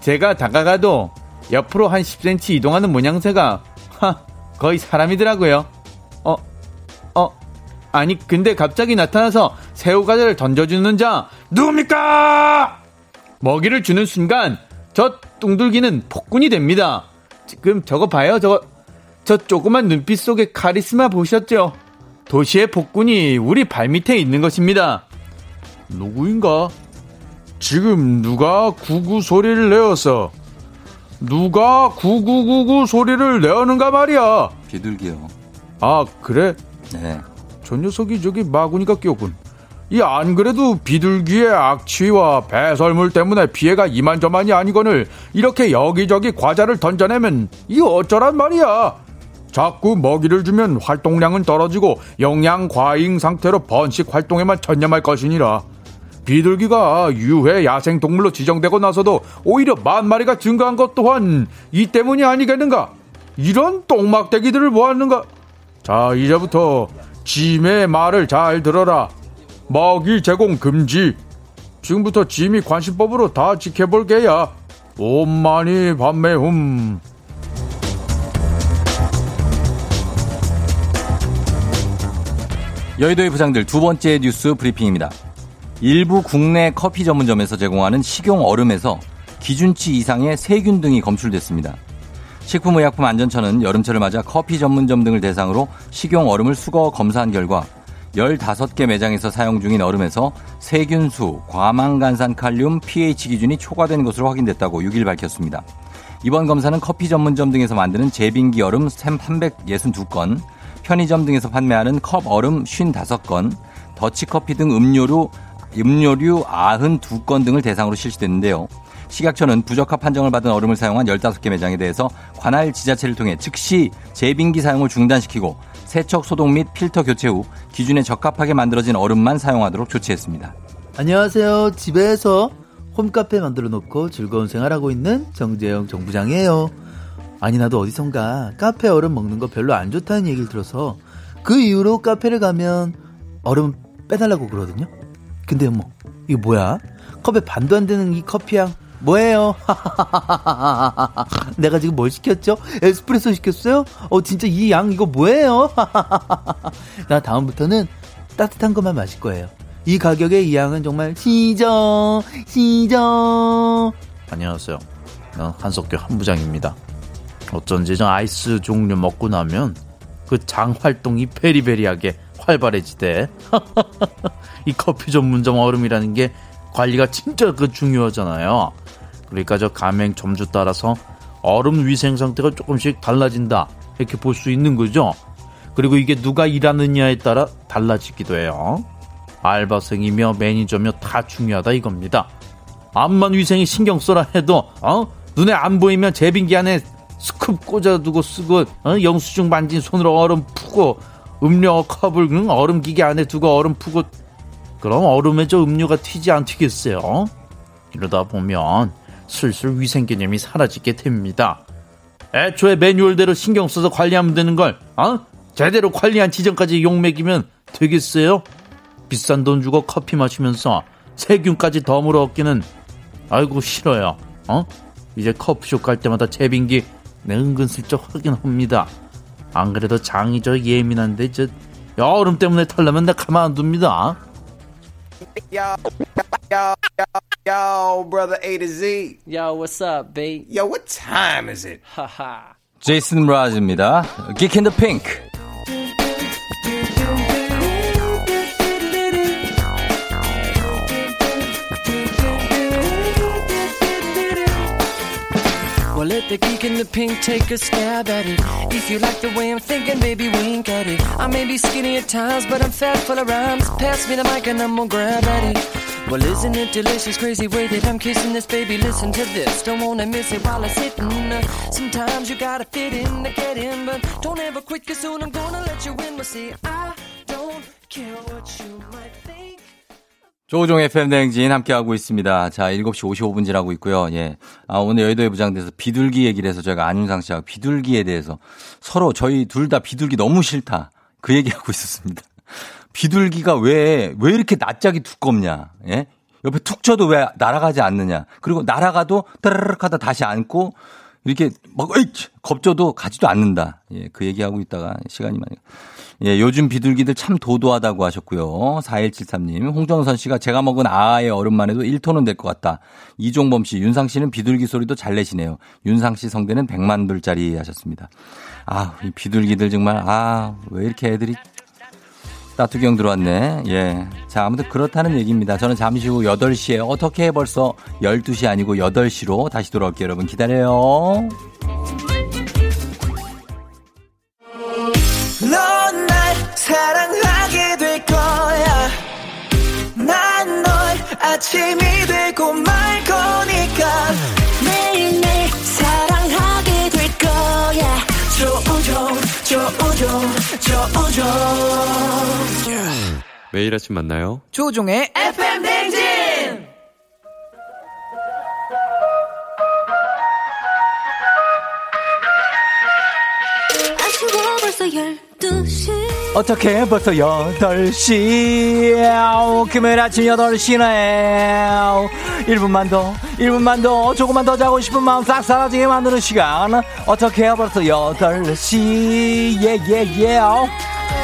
E: 제가 다가가도 옆으로 한 10cm 이동하는 모양새가 하, 거의 사람이더라고요. 어, 어, 아니 근데 갑자기 나타나서 새우 과자를 던져주는 자 누굽니까? 먹이를 주는 순간 저 뚱둘기는 폭군이 됩니다. 지금 저거 봐요, 저거 저 조그만 눈빛 속에 카리스마 보셨죠? 도시의 폭군이 우리 발밑에 있는 것입니다.
D: 누구인가? 지금 누가 구구 소리를 내어서 누가 구구구구 소리를 내었는가 말이야.
A: 비둘기요.
D: 아, 그래?
A: 네.
D: 저 녀석이 저기 마구니까 끼었군. 이 안 그래도 비둘기의 악취와 배설물 때문에 피해가 이만저만이 아니거늘 이렇게 여기저기 과자를 던져내면 이 어쩌란 말이야. 자꾸 먹이를 주면 활동량은 떨어지고 영양 과잉 상태로 번식 활동에만 전념할 것이니라. 비둘기가 유해 야생 동물로 지정되고 나서도 오히려 만 마리가 증가한 것 또한 이 때문이 아니겠는가? 이런 똥막대기들을 모았는가? 자, 이제부터 짐의 말을 잘 들어라. 먹이 제공 금지. 지금부터 짐이 관심법으로 다 지켜볼 게야. 오만이 밤매훔.
A: 여의도의 부장들 두 번째 뉴스 브리핑입니다. 일부 국내 커피 전문점에서 제공하는 식용 얼음에서 기준치 이상의 세균 등이 검출됐습니다. 식품의약품안전처는 여름철을 맞아 커피 전문점 등을 대상으로 식용 얼음을 수거 검사한 결과 15개 매장에서 사용 중인 얼음에서 세균수, 과망간산 칼륨, pH 기준이 초과된 것으로 확인됐다고 6일 밝혔습니다. 이번 검사는 커피 전문점 등에서 만드는 제빙기 얼음 362건, 편의점 등에서 판매하는 컵 얼음 55건, 더치커피 등 음료류, 음료류 92건 등을 대상으로 실시됐는데요. 식약처는 부적합 판정을 받은 얼음을 사용한 15개 매장에 대해서 관할 지자체를 통해 즉시 제빙기 사용을 중단시키고 세척 소독 및 필터 교체 후 기준에 적합하게 만들어진 얼음만 사용하도록 조치했습니다.
F: 안녕하세요. 집에서 홈카페 만들어 놓고 즐거운 생활하고 있는 정재영 정부장이에요. 아니 나도 어디선가 카페 얼음 먹는 거 별로 안 좋다는 얘기를 들어서 그 이후로 카페를 가면 얼음 빼달라고 그러거든요. 근데 뭐 이게 뭐야? 컵에 반도 안 되는 이 커피향 뭐예요? 내가 지금 뭘 시켰죠? 에스프레소 시켰어요? 어 진짜 이 양 이거 뭐예요? 나 다음부터는 따뜻한 것만 마실 거예요. 이 가격에 이 양은 정말 시정 시정. 안녕하세요. 난 한석규 한부장입니다. 어쩐지 저 아이스 종류 먹고 나면 그 장 활동이 베리베리하게 활발해지대. 이 커피 전문점 얼음이라는 게 관리가 진짜 그 중요하잖아요. 그러니까 저 가맹 점주 따라서 얼음 위생 상태가 조금씩 달라진다. 이렇게 볼 수 있는 거죠. 그리고 이게 누가 일하느냐에 따라 달라지기도 해요. 알바생이며 매니저며 다 중요하다 이겁니다. 암만 위생에 신경 써라 해도 어? 눈에 안 보이면 제빙기 안에 스쿱 꽂아두고 쓰고 어? 영수증 만진 손으로 얼음 푸고 음료 컵을 응? 얼음 기계 안에 두고 얼음 푸고 그럼 얼음에 저 음료가 튀지 안 튀겠어요? 이러다 보면 슬슬 위생 개념이 사라지게 됩니다. 애초에 매뉴얼대로 신경 써서 관리하면 되는 걸, 어? 제대로 관리한 지점까지 욕먹이면 되겠어요? 비싼 돈 주고 커피 마시면서 세균까지 덤으로 얻기는 아이고 싫어요. 어? 이제 커피숍 갈 때마다 제빙기 내 은근슬쩍 확인합니다. 안 그래도 장이 저 예민한데 저 여름 때문에 털려면 나 가만 안 둡니다.
G: Yo, yo, yo, yo, brother A to Z.
H: Yo, what's up, babe?
G: Yo, what time is it?
H: Haha.
A: 제이슨 브라즈입니다. Geek in the Pink.
H: Well, let the geek in the pink take a stab at it. If you like the way I'm thinking, baby, wink at it. I may be skinny at times, but I'm fat full of rhymes. Pass me the mic and I'm gonna grab at it. Well, isn't it delicious, crazy way that I'm kissing this baby? Listen to this, don't wanna miss it while I'm sitting. Uh, sometimes you gotta fit in to get in, but don't ever quit, cause soon I'm gonna let you in. Well, see, I don't care what you might think.
A: 조우종 FM 대행진 함께하고 있습니다. 자, 7시 55분 지나고 있고요. 예. 아, 오늘 여의도의 부장돼서 비둘기 얘기를 해서 저희가 안윤상 씨하고 비둘기에 대해서 서로 저희 둘 다 비둘기 너무 싫다. 그 얘기하고 있었습니다. 비둘기가 왜, 왜 이렇게 낯짝이 두껍냐. 예? 옆에 툭 쳐도 왜 날아가지 않느냐. 그리고 날아가도 따르륵 하다 다시 앉고 이렇게 막, 에이! 겁줘도 가지도 않는다. 예, 그 얘기하고 있다가 시간이 많이. 예, 요즘 비둘기들 참 도도하다고 하셨고요. 4173님. 홍정선 씨가 제가 먹은 아의 얼음만 해도 1톤은 될 것 같다. 이종범 씨, 윤상 씨는 비둘기 소리도 잘 내시네요. 윤상 씨 성대는 100만 불짜리 하셨습니다. 아, 이 비둘기들 정말, 아, 왜 이렇게 애들이 형 들어왔네. 예. 자, 아무튼 그렇다는 얘기입니다. 저는 잠시 후 8시에 어떻게 벌써 12시 아니고 8시로 다시 돌아올게요. 여러분 기다려요.
I: 조우종.
J: 매일 아침 만나요.
I: 조종의 FM 댕진!
K: 아쉬워 벌써 12시
A: 어떻게 벌써 8시 아우, 금요일 아침 8시네 1분만 더 1분만 더 조금만 더 자고 싶은 마음 싹 사라지게 만드는 시간. 어떻게 벌써 8시 예예예
K: 음악에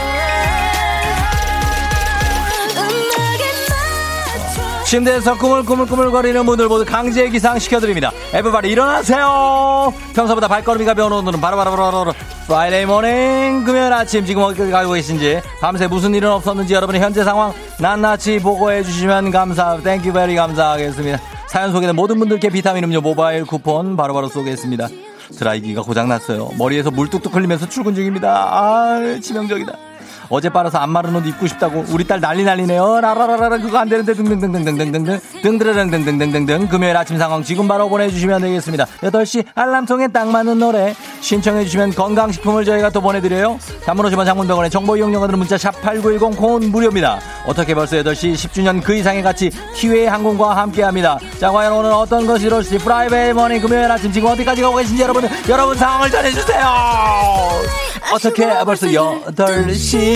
A: 침대에서 꾸물꾸물꾸물거리는 분들 모두 강제 기상 시켜드립니다. everybody 일어나세요. 평소보다 발걸음이 가벼운 오늘은 바로바로바로 Friday morning 금요일 아침 지금 어디까지 가고 계신지 밤새 무슨 일은 없었는지 여러분의 현재 상황 낱낱이 보고해 주시면 감사 thank you very 감사하겠습니다. 사연 소개된 모든 분들께 비타민 음료 모바일 쿠폰 바로바로 쏘겠습니다. 드라이기가 고장났어요. 머리에서 물 뚝뚝 흘리면서 출근 중입니다. 아 치명적이다. 어제 빨아서 안 마른 옷 입고 싶다고 우리 딸 난리 난리네요. 라라라라 그거 안 되는데 등등등등등등등 등드르릉등등등등등 금요일 아침 상황 지금 바로 보내주시면 되겠습니다. 8시 알람송에 딱 맞는 노래 신청해 주시면 건강식품을 저희가 또 보내드려요. 단문 50원 장문 100원의 정보 이용료가들은 문자 샵8910 콩은 무료입니다. 어떻게 벌써 8시 10주년 그 이상의 가치 티웨이 항공과 함께합니다. 자 과연 오늘 어떤 것이 이럴지 Friday morning 금요일 아침 지금 어디까지 가고 계신지 여러분 여러분 상황을 전해주세요. 어떻게 벌써 8시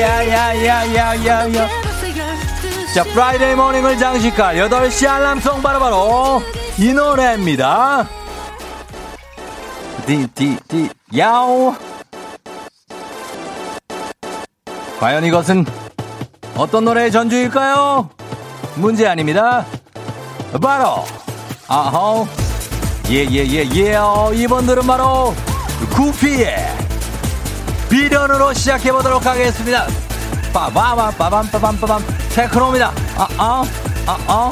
A: 야야야야야야
K: 벌써 12시
A: 자 Friday morning을 장식할 8시 알람송 바로바로 이 노래입니다. 디디디 야오 과연 이것은 어떤 노래의 전주일까요? 문제 아닙니다. 바로 아호 예예예예. 이번들은 바로 구피의 비련으로 시작해 보도록 하겠습니다. 빠바바 빠밤 빠밤 빠밤 테크노입니다. 아 아 아 아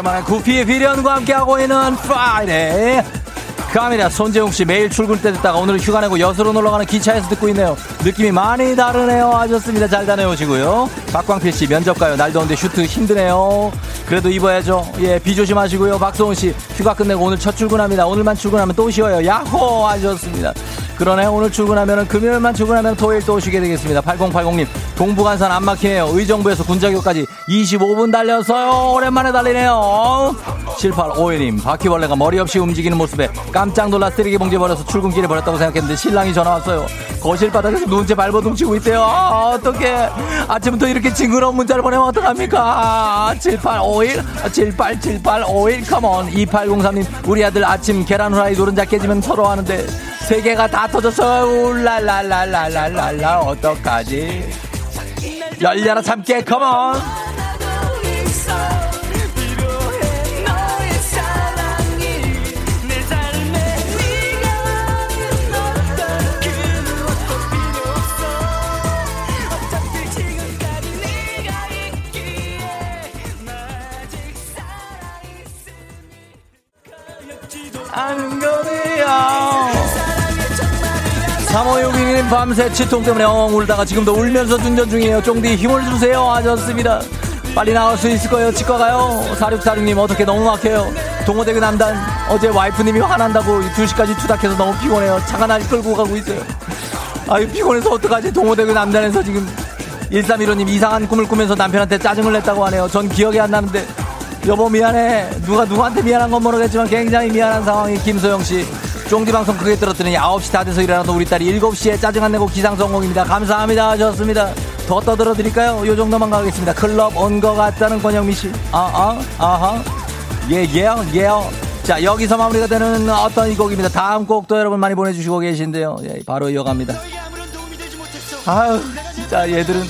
A: 오랜만에 구피의 비련과 함께하고 있는 Friday 갑니다 손재웅 씨 매일 출근 때 듣다가 오늘 휴가 내고 여수로 놀러 가는 기차에서 듣고 있네요. 느낌이 많이 다르네요. 하셨습니다. 잘 다녀오시고요. 박광필 씨 면접 가요. 날 더운데 슈트 힘드네요. 그래도 입어야죠. 예 비 조심하시고요. 박소은 씨 휴가 끝내고 오늘 첫 출근합니다. 오늘만 출근하면 또 쉬어요. 야호! 하셨습니다. 그러네. 오늘 출근하면 금요일만 출근하면 토요일 또 쉬시게 되겠습니다. 8080님 동부간선 안 막히네요. 의정부에서 군자교까지 25분 달렸어요. 오랜만에 달리네요. 7851님 바퀴벌레가 머리 없이 움직이는 모습에 깜짝 놀라 쓰레기 봉지 버려서 출근길에 버렸다고 생각했는데 신랑이 전화 왔어요. 거실 바닥에서 눈째 발버둥 치고 있대요. 아, 어떡해. 아침부터 이렇게 징그러운 문자를 보내면 어떡합니까? 7851 787851 컴온 2803님 우리 아들 아침 계란 후라이 노른자 깨지면 서로 하는데 세 개가 다 터졌어요. 울랄랄랄랄랄랄라. 어떡하지 열려라 참깨 컴온 안거리야 3562님 밤새 치통 때문에 엉 울다가 지금도 울면서 운전 중이에요. 쫑디 힘을 주세요. 하셨습니다. 빨리 나갈 수 있을 거예요. 치과 가요. 4646님 어떻게 너무 막혀요. 동호대교 남단 어제 와이프님이 화난다고 2시까지 투닥해서 너무 피곤해요. 차가 날 끌고 가고 있어요. 아유 피곤해서 어떡하지. 동호대교 남단에서 지금 1315님 이상한 꿈을 꾸면서 남편한테 짜증을 냈다고 하네요. 전 기억이 안 나는데 여보 미안해. 누가 누구한테 미안한 건 모르겠지만 굉장히 미안한 상황이 김소영 씨. 쫑디 방송 크게 들었더니 9시 다 돼서 일어나서 우리 딸이 7시에 짜증 안 내고 기상 성공입니다. 감사합니다. 하셨습니다. 더 떠들어 드릴까요? 요 정도만 가겠습니다. 클럽 온 거 같다는 권영미 씨. 아, 아, 아하. 예, 예, 예. 자, 여기서 마무리가 되는 어떤 이 곡입니다. 다음 곡도 여러분 많이 보내주시고 계신데요. 예, 바로 이어갑니다. 아유, 진짜 얘들은.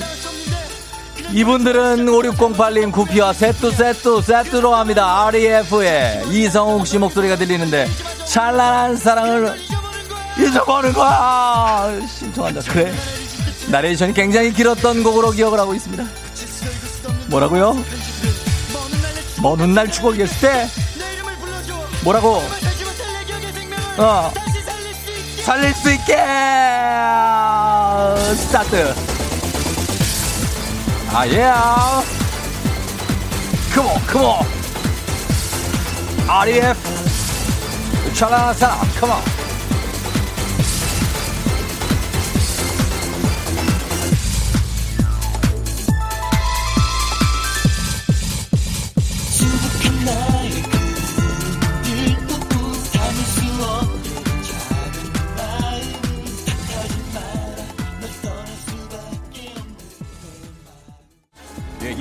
A: 이분들은 5608님 구피와 세뚜 세뚜 세뚜로 합니다. REF의 이성욱 씨 목소리가 들리는데 찬란한 사랑을 잊어버린 거야. 신청한다. 그래. 나레이션이 굉장히 길었던 곡으로 기억을 하고 있습니다. 뭐라고요? 먼 훗날 추억이었을 때 뭐라고? 어 살릴 수 있게 스타트 아예 컴온 컴온 REF 찬란한 사람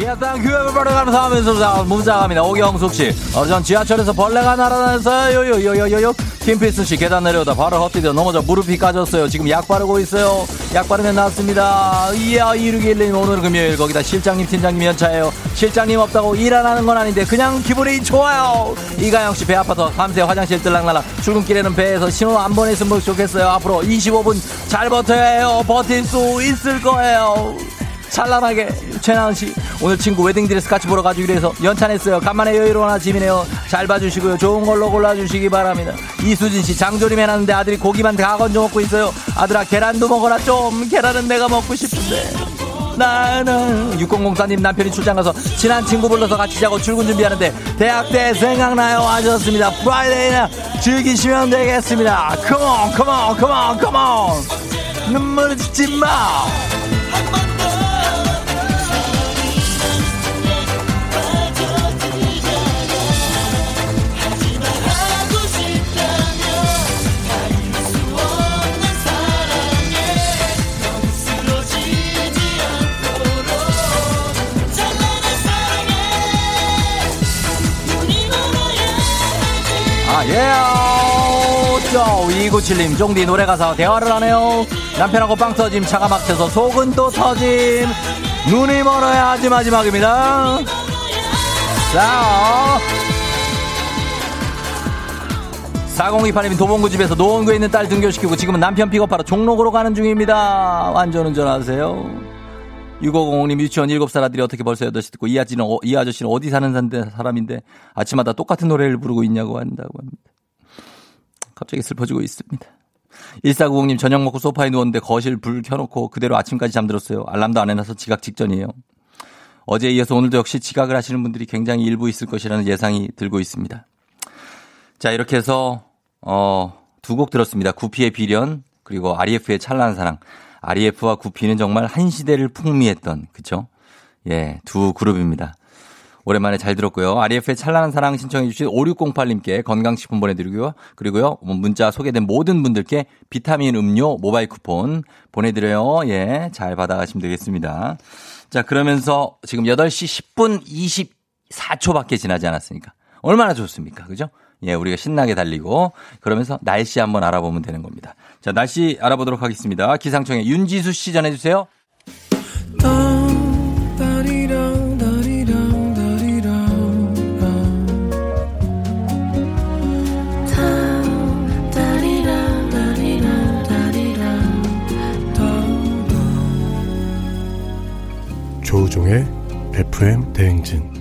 A: 예당 교회를 벌어가면서 하면서 문자갑니다. 오경숙 씨. 어제 전 지하철에서 벌레가 날아다녔어요. 요요요요요요. 김필순 씨 계단 내려오다 바로 헛디뎌 넘어져 무릎이 까졌어요. 지금 약 바르고 있어요. 약 바르면 낫습니다. 이야 2611님 오늘 금요일 거기다 실장님 팀장님 연차예요. 실장님 없다고 일 안 하는 건 아닌데 그냥 기분이 좋아요. 이가영 씨 배 아파서 밤새 화장실 들락날락 출근길에는 배에서 신호 안 보냈으면 좋겠어요. 앞으로 25분 잘 버텨야 해요. 버틸 수 있을 거예요. 찬란하게 최나은 씨. 오늘 친구 웨딩드레스 같이 보러 가기로 해서 연차 냈어요. 간만에 여유로운 아침이네요. 잘 봐주시고요. 좋은 걸로 골라주시기 바랍니다. 이수진 씨 장조림 해놨는데 아들이 고기만 다 건져 먹고 있어요. 아들아 계란도 먹어라. 좀 계란은 내가 먹고 싶은데. 나는 6004님 남편이 출장 가서 친한 친구 불러서 같이 자고 출근 준비하는데 대학 때 생각나요. 하셨습니다. Friday나 즐기시면 되겠습니다. come on come on 컴온 컴온 눈물 짓지 마 아, 예. 저 2997님, 쫑디 노래 가사 대화를 하네요. 남편하고 빵 터짐, 차가 막혀서 속은 또 터짐. 눈이 멀어야 하지 마지막입니다. 자. 4028님 도봉구 집에서 노원구에 있는 딸 등교시키고 지금은 남편 픽업하러 종로구로 가는 중입니다. 완전 운전하세요. 6505님 유치원 7살 아들이 어떻게 벌써 8시 듣고 이 아저씨는, 어, 이 아저씨는 어디 사는 사람인데 아침마다 똑같은 노래를 부르고 있냐고 한다고 합니다. 갑자기 슬퍼지고 있습니다. 1490님 저녁 먹고 소파에 누웠는데 거실 불 켜놓고 그대로 아침까지 잠들었어요. 알람도 안 해놔서 지각 직전이에요. 어제에 이어서 오늘도 역시 지각을 하시는 분들이 굉장히 일부 있을 것이라는 예상이 들고 있습니다. 자, 이렇게 해서, 어, 두 곡 들었습니다. 구피의 비련, 그리고 REF의 찬란한 사랑. REF와 구피는 정말 한 시대를 풍미했던, 그쵸? 예, 두 그룹입니다. 오랜만에 잘 들었고요. REF의 찬란한 사랑 신청해 주신 5608님께 건강식품 보내드리고요. 그리고요, 문자 소개된 모든 분들께 비타민 음료 모바일 쿠폰 보내드려요. 예, 잘 받아가시면 되겠습니다. 자, 그러면서 지금 8시 10분 24초밖에 지나지 않았으니까. 얼마나 좋습니까? 그죠? 예, 우리가 신나게 달리고 그러면서 날씨 한번 알아보면 되는 겁니다. 자, 날씨 알아보도록 하겠습니다. 기상청에 윤지수 씨 전해주세요.
J: 조우종의 FM 대행진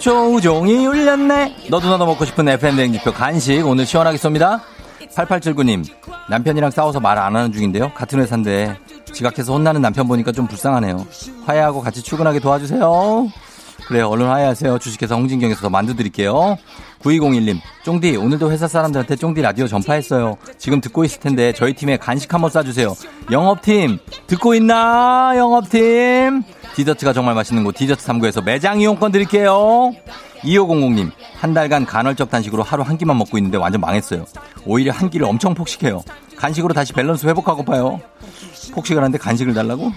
A: 조우종이 울렸네. 너도 나도 먹고 싶은 FM 대행지표 간식 오늘 시원하게 쏩니다. 8879님 남편이랑 싸워서 말 안 하는 중인데요. 같은 회사인데 지각해서 혼나는 남편 보니까 좀 불쌍하네요. 화해하고 같이 출근하게 도와주세요. 그래요. 얼른 화해하세요. 주식회사 홍진경에서 더 만두 드릴게요. 9201님, 쫑디, 오늘도 회사 사람들한테 쫑디 라디오 전파했어요. 지금 듣고 있을 텐데 저희 팀에 간식 한번 싸주세요. 영업팀, 듣고 있나? 영업팀. 디저트가 정말 맛있는 곳 디저트 3구에서 매장 이용권 드릴게요. 2500님, 한 달간 간헐적 단식으로 하루 한 끼만 먹고 있는데 완전 망했어요. 오히려 한 끼를 엄청 폭식해요. 간식으로 다시 밸런스 회복하고파요. 폭식을 하는데 간식을 달라고?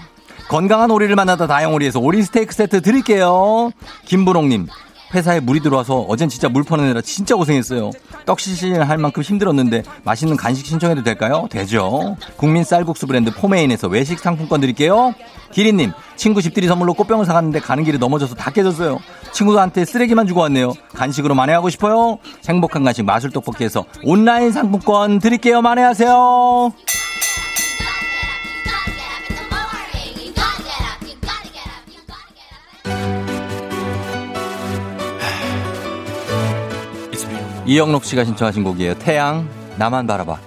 A: 건강한 오리를 만나다 다영오리에서 오리 스테이크 세트 드릴게요. 김부롱님, 회사에 물이 들어와서 어젠 진짜 물 퍼내느라 진짜 고생했어요. 떡실신할 만큼 힘들었는데 맛있는 간식 신청해도 될까요? 되죠. 국민 쌀국수 브랜드 포메인에서 외식 상품권 드릴게요. 기리님, 친구 집들이 선물로 꽃병을 사갔는데 가는 길에 넘어져서 다 깨졌어요. 친구들한테 쓰레기만 주고 왔네요. 간식으로 만회하고 싶어요. 행복한 간식 마술 떡볶이에서 온라인 상품권 드릴게요. 만회하세요. 이영록 씨가 신청하신 곡이에요. 태양, 나만 바라봐.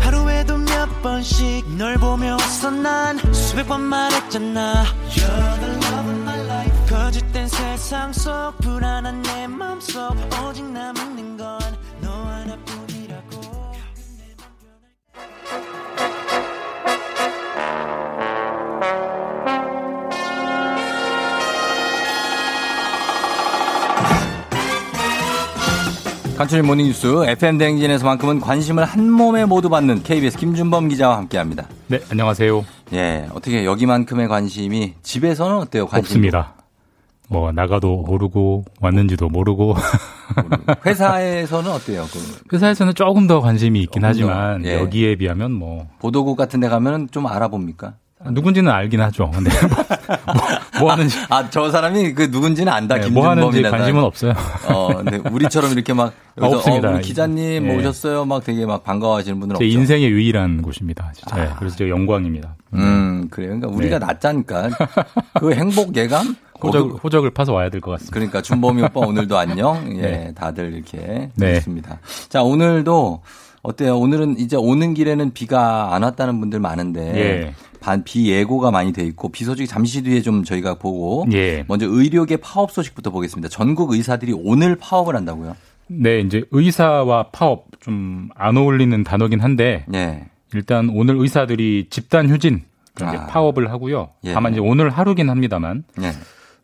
L: 하루에도 몇 번씩 널 보며 웃어 난 수백 번 말했잖아. 세상 속 불안한 내 맘속 오직 남는 건 너 하나뿐이라고.
A: 간추린 모닝뉴스 FM 대행진에서만큼은 관심을 한 몸에 모두 받는 KBS 김준범 기자와 함께합니다.
M: 네, 안녕하세요.
A: 예, 어떻게 여기만큼의 관심이 집에서는 어때요? 관심
M: 없습니다. 뭐 나가도 모르고 왔는지도 모르고
A: 회사에서는 어때요? 그
M: 회사에서는 조금 더 관심이 있긴
A: 조금
M: 하지만
A: 예.
M: 여기에 비하면 뭐
A: 보도국 같은 데 가면 좀 알아봅니까?
M: 누군지는 알긴 하죠. 근데 뭐, 뭐 하는지
A: 아, 저 사람이 그 누군지는 안다.
M: 네, 뭐 하는지
A: 김준범이다.
M: 관심은 없어요.
A: 어, 근데 우리처럼 이렇게 막
M: 아,
A: 여기서
M: 없습니다.
A: 어, 우리 기자님
M: 예.
A: 뭐 오셨어요? 막 되게 막 반가워하시는 분들은
M: 제
A: 없죠.
M: 인생의 유일한 곳입니다. 진짜. 예, 그래서 제가 영광입니다.
A: 음, 그래요. 그러니까 우리가
M: 네.
A: 낫자니까 그 행복 예감
M: 호적, 호적을 파서 와야 될 것 같습니다.
A: 그러니까 준범이 오빠 오늘도 안녕. 예,
M: 네.
A: 다들 이렇게
M: 네.
A: 있습니다. 자, 오늘도 어때요? 오늘은 이제 오는 길에는 비가 안 왔다는 분들 많은데
M: 예.
A: 반, 비 예고가 많이 돼 있고 비 소식이 잠시 뒤에 좀 저희가 보고
M: 예.
A: 먼저 의료계 파업 소식부터 보겠습니다. 전국 의사들이 오늘 파업을 한다고요?
M: 네, 이제 의사와 파업 좀 안 어울리는 단어긴 한데
A: 예.
M: 일단 오늘 의사들이 집단 휴진
A: 아.
M: 파업을 하고요.
A: 예.
M: 다만 이제 오늘 하루긴 합니다만
A: 예.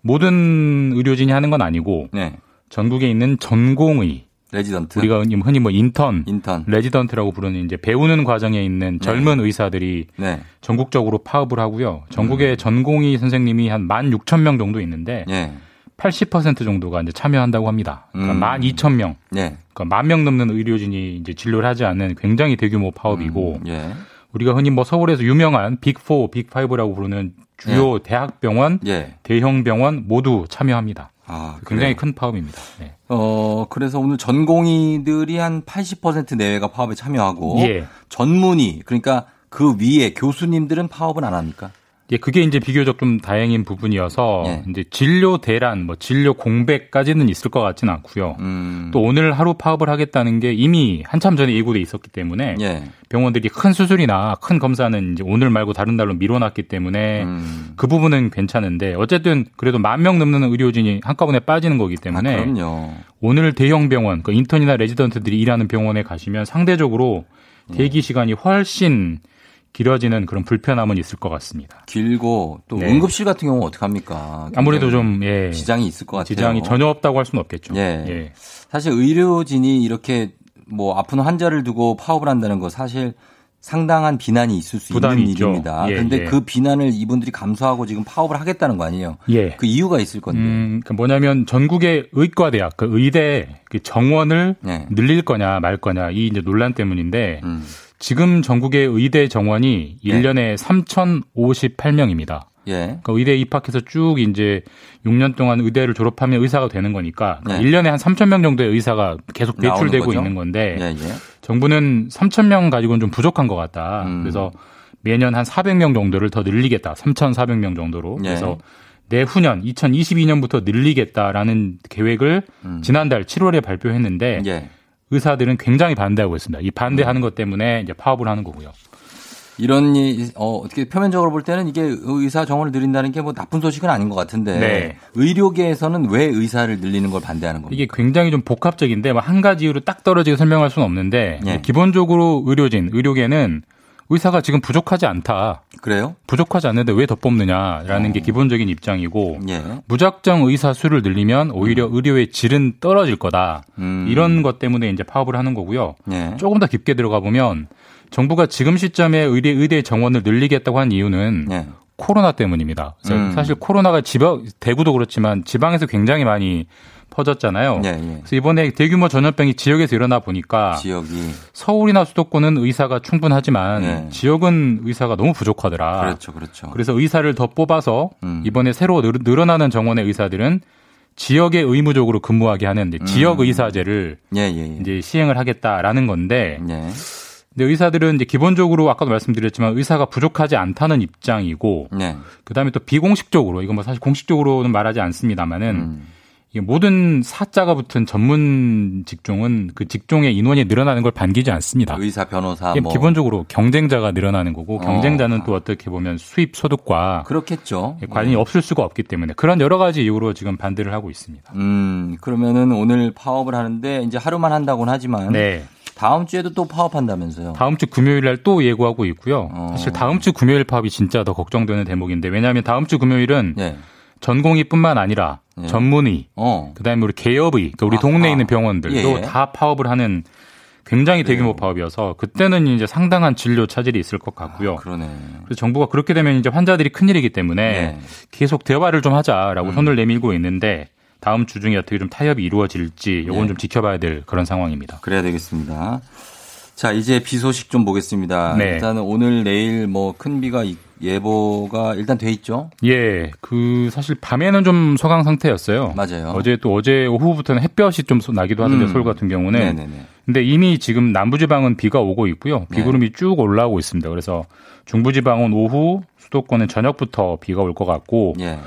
M: 모든 의료진이 하는 건 아니고
A: 네.
M: 전국에 있는 전공의
A: 레지던트.
M: 우리가 흔히 뭐 인턴,
A: 인턴.
M: 레지던트라고 부르는 이제 배우는 과정에 있는 젊은 의사들이
A: 네.
M: 전국적으로 파업을 하고요. 전국에 전공의 선생님이 한 16,000명 정도 있는데
A: 예.
M: 80% 정도가 이제 참여한다고 합니다. 그러니까
A: 음.
M: 12,000명.
A: 네.
M: 그러니까 만 명 넘는 의료진이 이제 진료를 하지 않는 굉장히 대규모 파업이고
A: 예.
M: 우리가 흔히 뭐 서울에서 유명한 빅4, 빅5라고 부르는 주요 대학병원,
A: 예.
M: 대형 병원 모두 참여합니다.
A: 아,
M: 굉장히
A: 그래요?
M: 큰 파업입니다. 네.
A: 어, 그래서 오늘 전공의들이 한 80% 내외가 파업에 참여하고
M: 예.
A: 전문의 그러니까 그 위에 교수님들은 파업은 안 합니까?
M: 예, 그게 이제 비교적 좀 다행인 부분이어서
A: 예.
M: 이제 진료 대란, 뭐 진료 공백까지는 있을 것 같지는 않고요.
A: 음.
M: 또 오늘 하루 파업을 하겠다는 게 이미 한참 전에 예고돼 있었기 때문에
A: 예.
M: 병원들이 큰 수술이나 큰 검사는 이제 오늘 말고 다른 날로 미뤄놨기 때문에
A: 음.
M: 그 부분은 괜찮은데 어쨌든 그래도 만 명 넘는 의료진이 한꺼번에 빠지는 거기
A: 아,
M: 때문에
A: 그럼요.
M: 오늘 대형 병원, 그 인턴이나 레지던트들이 일하는 병원에 가시면 상대적으로
A: 예.
M: 대기 시간이 훨씬 길어지는 그런 불편함은 있을 것 같습니다.
A: 길고 또
M: 네.
A: 응급실 같은 경우 어떡합니까?
M: 아무래도
A: 굉장히
M: 좀 예,
A: 지장이 있을 것 같아요.
M: 지장이 전혀 없다고 할 수는 없겠죠.
A: 예.
M: 예.
A: 사실 의료진이 이렇게 뭐 아픈 환자를 두고 파업을 한다는 거 사실 상당한 비난이 있을 수 있는
M: 있죠.
A: 일입니다.
M: 예,
A: 근데
M: 예.
A: 그 비난을 이분들이 감수하고 지금 파업을 하겠다는 거 아니에요?
M: 예.
A: 그 이유가 있을 건데.
M: 음, 그 뭐냐면 전국의 의과대학, 그 의대 그 정원을
A: 네.
M: 늘릴 거냐 말 거냐 이 이제 논란 때문인데
A: 음.
M: 지금 전국의 의대 정원이
A: 네.
M: 1년에 3,058명입니다.
A: 예.
M: 그러니까 의대 입학해서 쭉 이제 6년 동안 의대를 졸업하면 의사가 되는 거니까 그러니까
A: 네.
M: 1년에 한 3,000명 정도의 의사가 계속 배출되고? 있는 건데
A: 예, 예.
M: 정부는 3,000명 가지고는 좀 부족한 것 같다.
A: 음.
M: 그래서 매년 한 400명 정도를 더 늘리겠다. 3,400명 정도로.
A: 예.
M: 그래서 내후년 2022년부터 늘리겠다라는 계획을
A: 음.
M: 지난달 7월에 발표했는데
A: 예.
M: 의사들은 굉장히 반대하고 있습니다. 이 반대하는 것 때문에 이제 파업을 하는 거고요.
A: 이런 이, 어, 어떻게 표면적으로 볼 때는 이게 의사 정원을 늘린다는 게 뭐 나쁜 소식은 아닌 것 같은데
M: 네.
A: 의료계에서는 왜 의사를 늘리는 걸 반대하는 겁니까?
M: 이게 굉장히 좀 복합적인데 뭐한 가지 이유로 딱 떨어지게 설명할 수는 없는데
A: 예.
M: 기본적으로 의료진, 의료계는 의사가 지금 부족하지 않다.
A: 그래요?
M: 부족하지 않는데 왜 더 뽑느냐라는 게 기본적인 입장이고
A: 예.
M: 무작정 의사 수를 늘리면 오히려 의료의 질은 떨어질 거다.
A: 음.
M: 이런 것 때문에 이제 파업을 하는 거고요.
A: 예.
M: 조금 더 깊게 들어가 보면 정부가 지금 시점에 의대 의대 정원을 늘리겠다고 한 이유는
A: 예.
M: 코로나 때문입니다.
A: 음.
M: 사실 코로나가 지방 대구도 그렇지만 지방에서 굉장히 많이 퍼졌잖아요.
A: 예, 예.
M: 그래서 이번에 대규모 전염병이 지역에서 일어나 보니까
A: 지역이
M: 서울이나 수도권은 의사가 충분하지만
A: 예.
M: 지역은 의사가 너무 부족하더라.
A: 그렇죠, 그렇죠.
M: 그래서 의사를 더 뽑아서
A: 음.
M: 이번에 새로 늘- 늘어나는 정원의 의사들은 지역에 의무적으로 근무하게 하는 이제 지역
A: 음.
M: 의사제를
A: 예, 예, 예.
M: 이제 시행을 하겠다라는 건데
A: 예.
M: 근데 의사들은 이제 기본적으로 아까도 말씀드렸지만 의사가 부족하지 않다는 입장이고
A: 예.
M: 그다음에 또 비공식적으로 이건 뭐 사실 공식적으로는 말하지 않습니다만은
A: 음.
M: 모든 사자가 붙은 전문 직종은 그 직종의 인원이 늘어나는 걸 반기지 않습니다.
A: 의사, 변호사 뭐
M: 기본적으로 경쟁자가 늘어나는 거고
A: 어.
M: 경쟁자는 또 어떻게 보면 수입 소득과
A: 그렇겠죠.
M: 관련이 없을 수가 없기 때문에 그런 여러 가지 이유로 지금 반대를 하고 있습니다.
A: 음, 그러면은 오늘 파업을 하는데 이제 하루만 한다고는 하지만
M: 네.
A: 다음 주에도 또 파업한다면서요.
M: 다음 주 금요일 날 또 예고하고 있고요.
A: 어.
M: 사실 다음 주 금요일 파업이 진짜 더 걱정되는 대목인데 왜냐하면 다음 주 금요일은
A: 예.
M: 전공의뿐만 아니라
A: 예.
M: 전문의,
A: 어.
M: 그다음에 우리 개업의, 그러니까 우리
A: 아하.
M: 동네에 있는 병원들도
A: 예.
M: 다 파업을 하는 굉장히 대규모
A: 그래요.
M: 파업이어서 그때는 이제 상당한 진료 차질이 있을 것 같고요.
A: 아, 그러네.
M: 그래서 정부가 그렇게 되면 이제 환자들이 큰일이기 때문에
A: 네.
M: 계속 대화를 좀 하자라고
A: 음.
M: 손을 내밀고 있는데 다음 주 중에 어떻게 좀 타협이 이루어질지 요건
A: 네.
M: 좀 지켜봐야 될 그런 상황입니다.
A: 그래야 되겠습니다. 자, 이제 비 소식 좀 보겠습니다.
M: 네.
A: 일단은 오늘 내일 뭐 큰 비가 이- 예보가 일단 돼 있죠.
M: 예, 그 사실 밤에는 좀 소강 상태였어요.
A: 맞아요.
M: 어제 또 어제 오후부터는 햇볕이 좀 나기도 하던데
A: 음.
M: 서울 같은 경우는.
A: 네네네.
M: 근데 이미 지금 남부지방은 비가 오고 있고요. 비구름이 쭉 올라오고 있습니다. 그래서 중부지방은 오후, 수도권은 저녁부터 비가 올 것 같고
A: 예.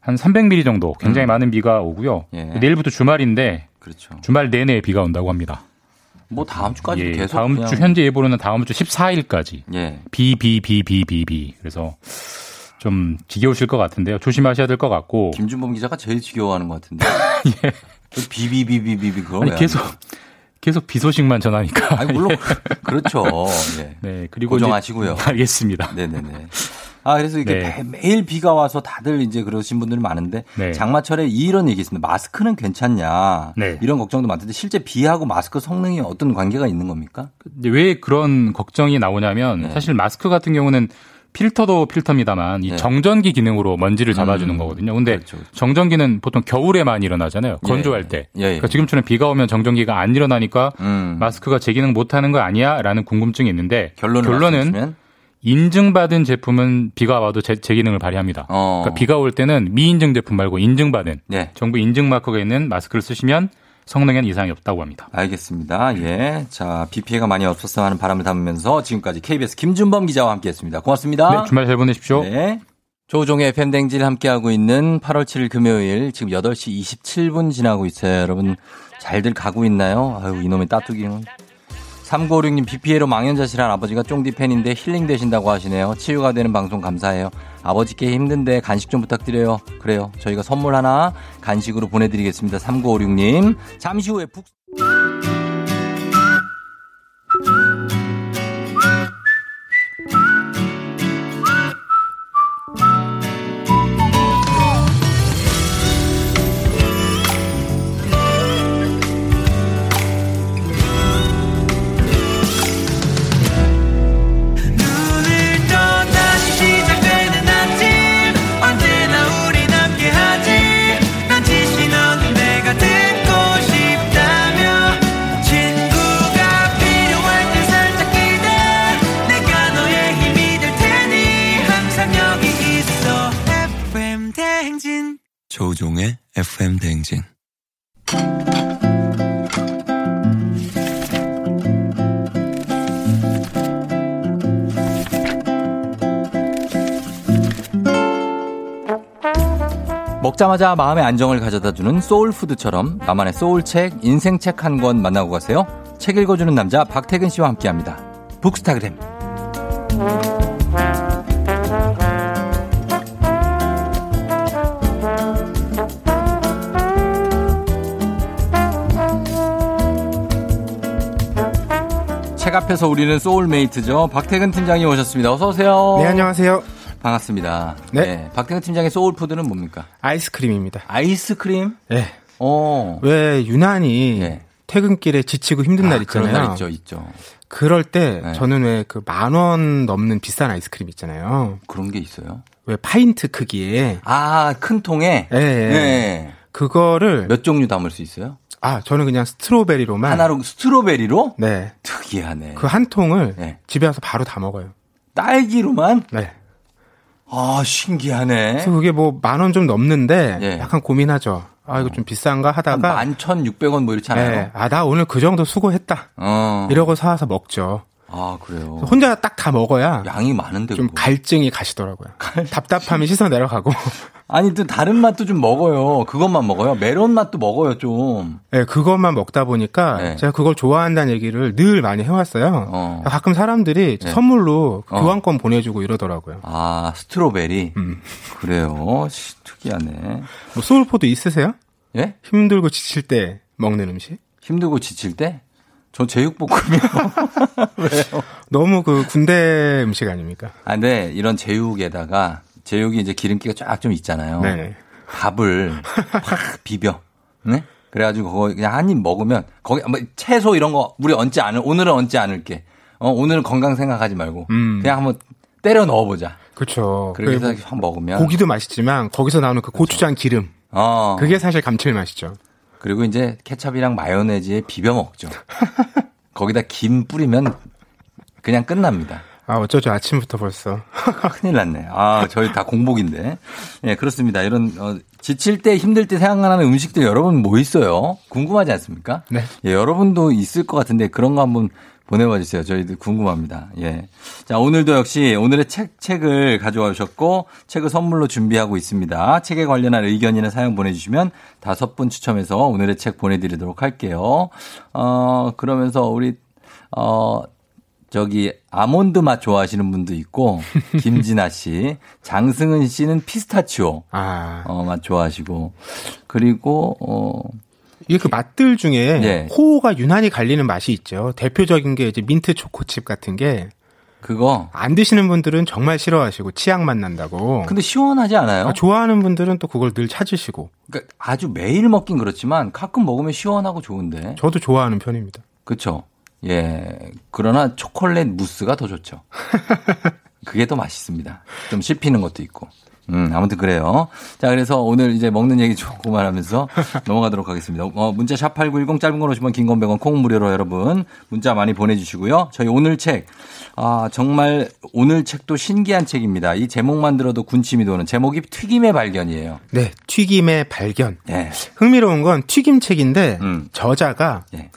M: 한 300mm 정도 굉장히 많은 비가 오고요.
A: 예.
M: 내일부터 주말인데
A: 그렇죠.
M: 주말 내내 비가 온다고 합니다.
A: 뭐 다음 주까지
M: 예,
A: 계속
M: 다음
A: 그냥
M: 주 현재 예보로는 다음 주 14일까지
A: 예.
M: 비, 비, 비, 비, 비, 비. 그래서 좀 지겨우실 것 같은데요. 조심하셔야 될 것 같고.
A: 김준범 기자가 제일 지겨워하는 것 같은데. 그 비비비비비비 그거
M: 예. 아니
A: 왜
M: 계속 계속 비 소식만 전하니까.
A: 아니, 물론 그렇죠. 예.
M: 네, 그리고
A: 고정하시고요.
M: 이제- 알겠습니다.
A: 네네네. 아, 그래서 이게
M: 네.
A: 매- 매일 비가 와서 다들 이제 그러신 분들이 많은데
M: 네.
A: 장마철에 이런 얘기 있습니다. 마스크는 괜찮냐.
M: 네.
A: 이런 걱정도 많던데 실제 비하고 마스크 성능이 어떤 관계가 있는 겁니까?
M: 왜 그런 걱정이 나오냐면
A: 네.
M: 사실 마스크 같은 경우는 필터도 필터입니다만 이
A: 네.
M: 정전기 기능으로 먼지를 잡아주는
A: 음.
M: 거거든요. 근데
A: 그렇죠, 그렇죠.
M: 정전기는 보통 겨울에 많이 일어나잖아요. 건조할
A: 예.
M: 때.
A: 예, 예.
M: 그러니까 지금처럼 비가 오면 정전기가 안 일어나니까
A: 음.
M: 마스크가 제 기능 못하는 거 아니야?라는 궁금증이 있는데 결론은
A: 말씀해주시면?
M: 인증받은 제품은 비가 와도 제, 제 기능을 발휘합니다.
A: 어.
M: 그러니까 비가 올 때는 미인증 제품 말고 인증받은
A: 네.
M: 정부 인증 마크가 있는 마스크를 쓰시면 성능엔 이상이 없다고 합니다.
A: 알겠습니다. 예. 자, 비 피해가 많이 없었으면 하는 바람을 담으면서 지금까지 KBS 김준범 기자와 함께 했습니다. 고맙습니다.
M: 네, 주말 잘 보내십시오.
A: 네. 조종의 팬댕질 함께하고 있는 8월 7일 금요일 지금 8시 27분 지나고 있어요. 여러분 잘들 가고 있나요? 아유, 이놈의 따뚜기는. 3956님 비 피해로 망연자실한 아버지가 쫑디 팬인데 힐링 되신다고 하시네요. 치유가 되는 방송 감사해요. 아버지께 힘든데 간식 좀 부탁드려요. 그래요. 저희가 선물 하나 간식으로 보내드리겠습니다. 3956님. 잠시 후에 푹. 먹자마자 마음의 안정을 가져다주는 소울푸드처럼 나만의 소울책, 인생책 한 권 만나고 가세요. 책 읽어주는 남자 박태근 씨와 함께합니다. 북스타그램. 책 앞에서 우리는 소울메이트죠. 박태근 팀장이 오셨습니다. 어서 오세요.
N: 네, 안녕하세요.
A: 반갑습니다.
N: 네.
A: 박태근 팀장의 소울푸드는 뭡니까?
N: 아이스크림입니다.
A: 아이스크림?
N: 네.
A: 어.
N: 왜 유난히 퇴근길에 지치고 힘든 날
A: 아, 그런
N: 있잖아요.
A: 날 있죠, 있죠.
N: 그럴 때
A: 네.
N: 저는 왜 그 만 원 넘는 비싼 아이스크림 있잖아요.
A: 그런 게 있어요?
N: 왜 파인트 크기에
A: 아, 큰 통에?
N: 예, 예.
A: 네.
N: 그거를
A: 몇 종류 담을 수 있어요?
N: 아, 저는 그냥 strawberry로만
A: 하나로 strawberry로?
N: 네.
A: 특이하네.
N: 그 한 통을
A: 네.
N: 집에 와서 바로 다 먹어요.
A: 딸기로만?
N: 네.
A: 아, 신기하네.
N: 그래서 그게 뭐 만 원 좀 넘는데
A: 예.
N: 약간 고민하죠. 아, 이거 좀 비싼가 하다가
A: 한 11,600원 뭐 이렇지 않아요?
N: 네. 아, 나 오늘 그 정도 수고했다.
A: 어.
N: 이러고 사와서 먹죠.
A: 아, 그래요.
N: 혼자 딱 다 먹어야
A: 양이 많은데.
N: 좀
A: 그거.
N: 갈증이 가시더라고요. 답답함이 씻어 내려가고.
A: 아니, 또 다른 맛도 좀 먹어요. 그것만 먹어요. 메론 맛도 먹어요, 좀.
N: 네, 그것만 먹다 보니까
A: 네.
N: 제가 그걸 좋아한다는 얘기를 늘 많이 해왔어요.
A: 어.
N: 가끔 사람들이
A: 네.
N: 선물로
A: 어.
N: 교환권 보내주고 이러더라고요.
A: 아, 스트로베리.
N: 음.
A: 그래요. 씨, 특이하네.
N: 뭐 소울푸드 있으세요?
A: 예?
N: 힘들고 지칠 때 먹는 음식?
A: 힘들고 지칠 때? 저 제육볶음이요. 왜요?
N: 너무 그 군대 음식 아닙니까?
A: 아, 근데 이런 제육에다가 제육이 이제 기름기가 쫙 좀 있잖아요.
N: 네네.
A: 밥을 확 비벼. 네? 그래가지고 그거 그냥 한 입 먹으면 거기 뭐 채소 이런 거 우리 얹지 않을 오늘은 얹지 않을게. 어 오늘은 건강 생각하지 말고
N: 음.
A: 그냥 한번 때려 넣어보자.
N: 그렇죠.
A: 해서 확 먹으면
N: 고기도 맛있지만 거기서 나오는 그 고추장 기름.
A: 어
N: 그게 사실 감칠맛이죠.
A: 그리고 이제 케찹이랑 마요네즈에 비벼 먹죠. 거기다 김 뿌리면 그냥 끝납니다.
N: 아, 어쩌죠. 아침부터 벌써.
A: 큰일 났네. 아, 저희 다 공복인데. 예, 그렇습니다. 이런, 어, 지칠 때 힘들 때 생각나는 음식들 여러분 뭐 있어요? 궁금하지 않습니까?
N: 네.
A: 예, 여러분도 있을 것 같은데 그런 거 한번 보내봐 주세요. 저희도 궁금합니다. 예. 자, 오늘도 역시 오늘의 책, 책을 가져와 주셨고, 책을 선물로 준비하고 있습니다. 책에 관련한 의견이나 사연 보내주시면 다섯 분 추첨해서 오늘의 책 보내드리도록 할게요. 어, 그러면서 우리, 어, 저기 아몬드 맛 좋아하시는 분도 있고 김진아 씨, 장승은 씨는 피스타치오
N: 아.
A: 어, 맛 좋아하시고 그리고 어
N: 이게 그 맛들 중에
A: 예.
N: 호가 유난히 갈리는 맛이 있죠. 대표적인 게 이제 민트 초코칩 같은 게
A: 그거
N: 안 드시는 분들은 정말 싫어하시고 치약 맛 난다고.
A: 근데 시원하지 않아요?
N: 아, 좋아하는 분들은 또 그걸 늘 찾으시고.
A: 그러니까 아주 매일 먹긴 그렇지만 가끔 먹으면 시원하고 좋은데.
N: 저도 좋아하는 편입니다.
A: 그렇죠. 예. 그러나 초콜릿 무스가 더 좋죠. 그게 더 맛있습니다. 좀 씹히는 것도 있고. 음, 아무튼 그래요. 자, 그래서 오늘 이제 먹는 얘기 좀 그만하면서 넘어가도록 하겠습니다. 어, 문자 샵8910 짧은 건 50원, 긴건 100원, 콩 무료로 여러분 문자 많이 보내주시고요. 저희 오늘 책, 아, 정말 오늘 책도 신기한 책입니다. 이 제목만 들어도 군침이 도는 제목이 튀김의 발견이에요.
N: 네, 튀김의 발견.
A: 예.
N: 흥미로운 건 튀김 책인데
A: 음.
N: 저자가
A: 예.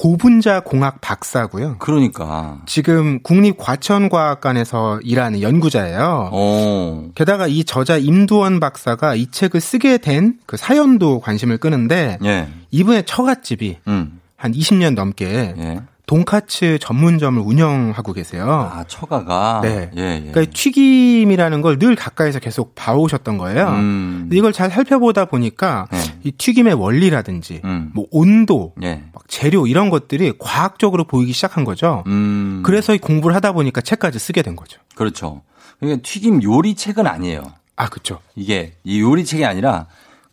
N: 고분자 공학 박사고요.
A: 그러니까.
N: 지금 국립과천과학관에서 일하는 연구자예요.
A: 오.
N: 게다가 이 저자 임두원 박사가 이 책을 쓰게 된 그 사연도 관심을 끄는데
A: 예.
N: 이분의 처갓집이
A: 음.
N: 한 20년 넘게
A: 예.
N: 돈카츠 전문점을 운영하고 계세요.
A: 아, 처가가.
N: 네.
A: 예, 예.
N: 그러니까 튀김이라는 걸 늘 가까이서 계속 봐오셨던 거예요.
A: 음.
N: 근데 이걸 잘 살펴보다 보니까
A: 네.
N: 이 튀김의 원리라든지
A: 음.
N: 뭐 온도,
A: 예.
N: 막 재료 이런 것들이 과학적으로 보이기 시작한 거죠.
A: 음.
N: 그래서 이 공부를 하다 보니까 책까지 쓰게 된 거죠.
A: 그렇죠. 그러니까 튀김 요리 책은 아니에요.
N: 아, 그렇죠.
A: 이게 이 요리 책이 아니라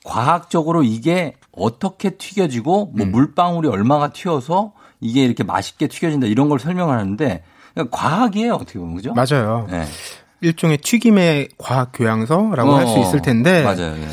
A: 과학적으로 이게 어떻게 튀겨지고 뭐 물방울이 얼마가 튀어서 이게 이렇게 맛있게 튀겨진다 이런 걸 설명하는데 그러니까 과학이에요 어떻게 보면 그죠?
N: 맞아요.
A: 네.
N: 일종의 튀김의 과학 교양서라고 할수
A: 어,
N: 있을 텐데
A: 맞아요. 예.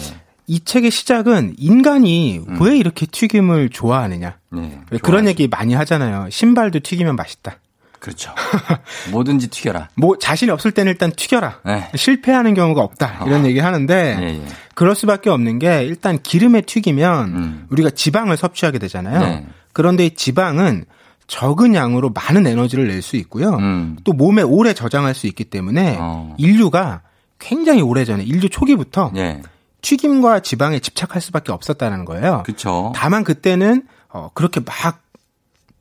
N: 이 책의 시작은 인간이
A: 음.
N: 왜 이렇게 튀김을 좋아하느냐.
A: 네.
N: 왜 그런 얘기 많이 하잖아요. 신발도 튀기면 맛있다.
A: 그렇죠. 뭐든지 튀겨라.
N: 뭐 자신이 없을 때는 일단 튀겨라.
A: 네.
N: 실패하는 경우가 없다. 이런 얘기 하는데
A: 예, 예.
N: 그럴 수밖에 없는 게 일단 기름에 튀기면
A: 음.
N: 우리가 지방을 섭취하게 되잖아요.
A: 네.
N: 그런데 이 지방은 적은 양으로 많은 에너지를 낼 수 있고요.
A: 음.
N: 또 몸에 오래 저장할 수 있기 때문에
A: 어.
N: 인류가 굉장히 오래전에 인류 초기부터
A: 예.
N: 튀김과 지방에 집착할 수밖에 없었다는 거예요.
A: 그렇죠.
N: 다만 그때는 어, 그렇게 막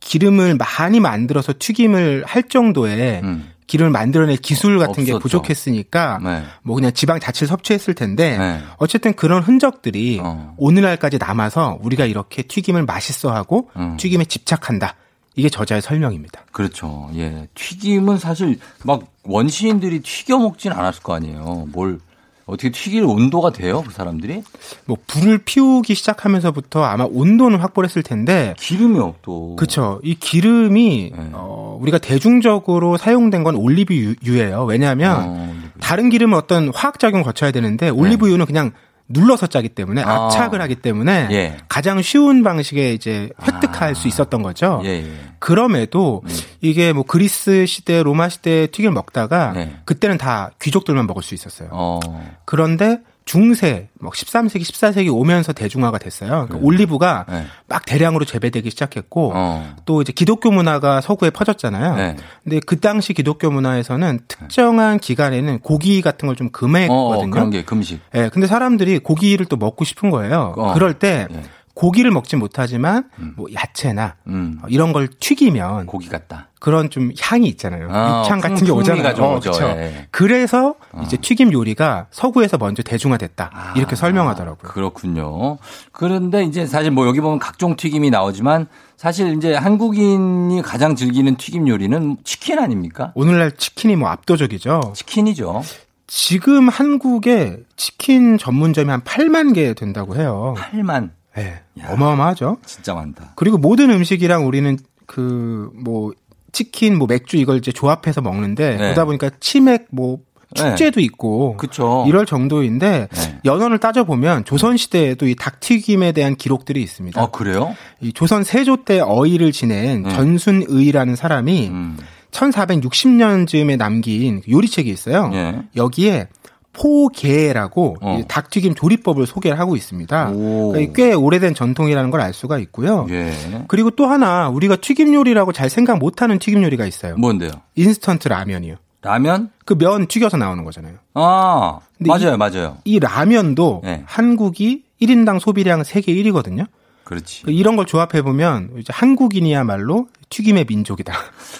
N: 기름을 많이 만들어서 튀김을 할 정도의
A: 음.
N: 기름을 만들어낼 기술 같은 게
A: 없었죠.
N: 부족했으니까
A: 네.
N: 뭐 그냥 지방 자체를 섭취했을 텐데
A: 네.
N: 어쨌든 그런 흔적들이
A: 어.
N: 오늘날까지 남아서 우리가 이렇게 튀김을 맛있어하고
A: 음.
N: 튀김에 집착한다. 이게 저자의 설명입니다.
A: 그렇죠. 예. 튀김은 사실 막 원시인들이 튀겨 먹진 않았을 거 아니에요. 뭘 어떻게 튀길 온도가 돼요, 그 사람들이?
N: 뭐 불을 피우기 시작하면서부터 아마 온도는 확보했을 텐데
A: 기름이요, 또.
N: 그렇죠. 이 기름이
A: 네.
N: 어, 우리가 대중적으로 사용된 건 올리브유예요. 왜냐하면
A: 어,
N: 다른 기름은 어떤 화학 작용을 거쳐야 되는데 올리브유는 그냥 눌러서 짜기 때문에
A: 네. 아.
N: 압착을 하기 때문에
A: 예.
N: 가장 쉬운 방식에 이제 획득할
A: 아.
N: 수 있었던 거죠.
A: 예, 예.
N: 그럼에도 이게 뭐 그리스 시대, 로마 시대 튀김을 먹다가
A: 네.
N: 그때는 다 귀족들만 먹을 수 있었어요.
A: 어.
N: 그런데 중세, 뭐 13세기, 14세기 오면서 대중화가 됐어요. 그러니까 올리브가
A: 네.
N: 막 대량으로 재배되기 시작했고
A: 어.
N: 또 이제 기독교 문화가 서구에 퍼졌잖아요.
A: 네.
N: 근데 그 당시 기독교 문화에서는 특정한 기간에는 고기 같은 걸좀
A: 어,
N: 금했거든요.
A: 그런 게 금식.
N: 예, 근데 사람들이 고기를 또 먹고 싶은 거예요.
A: 어.
N: 그럴 때
A: 예.
N: 고기를 먹지 못하지만 뭐 야채나
A: 음.
N: 어, 이런 걸 튀기면
A: 고기 같다.
N: 그런 좀 향이 있잖아요.
A: 아,
N: 육향 같은
A: 풍-
N: 게 오잖아요. 어,
A: 오죠.
N: 그쵸.
A: 예.
N: 그래서
A: 어.
N: 이제 튀김 요리가 서구에서 먼저 대중화됐다. 이렇게 설명하더라고요.
A: 그렇군요. 그런데 이제 사실 뭐 여기 보면 각종 튀김이 나오지만 사실 이제 한국인이 가장 즐기는 튀김 요리는 치킨 아닙니까?
N: 오늘날 치킨이 뭐 압도적이죠.
A: 치킨이죠.
N: 지금 한국에 치킨 전문점이 한 8만 개 된다고 해요.
A: 8만.
N: 네, 어마어마하죠.
A: 진짜 많다.
N: 그리고 모든 음식이랑 우리는 그 뭐 치킨, 뭐 맥주 이걸 이제 조합해서 먹는데
A: 네.
N: 그러다 보니까 치맥 뭐 축제도 있고
A: 그쵸.
N: 이럴 정도인데
A: 네.
N: 연원을 따져 보면 조선 시대에도 이 닭튀김에 대한 기록들이 있습니다.
A: 어, 그래요?
N: 이 조선 세조 때 어의를 지낸
A: 네.
N: 전순의라는 사람이
A: 음.
N: 1460년쯤에 남긴 요리책이 있어요.
A: 예.
N: 여기에 포게라고
A: 어.
N: 이 닭튀김 조리법을 소개를 하고 있습니다.
A: 오.
N: 그러니까 꽤 오래된 전통이라는 걸 알 수가 있고요.
A: 예.
N: 그리고 또 하나 우리가 튀김 요리라고 잘 생각 못하는 튀김 요리가 있어요.
A: 뭔데요?
N: 인스턴트 라면이요.
A: 라면?
N: 그 면 튀겨서 나오는 거잖아요.
A: 아, 맞아요,
N: 이-
A: 맞아요.
N: 이 라면도
A: 네.
N: 한국이 1인당 소비량 세계 1위거든요.
A: 그렇지.
N: 이런 걸 조합해 보면 이제 한국인이야말로 튀김의 민족이다.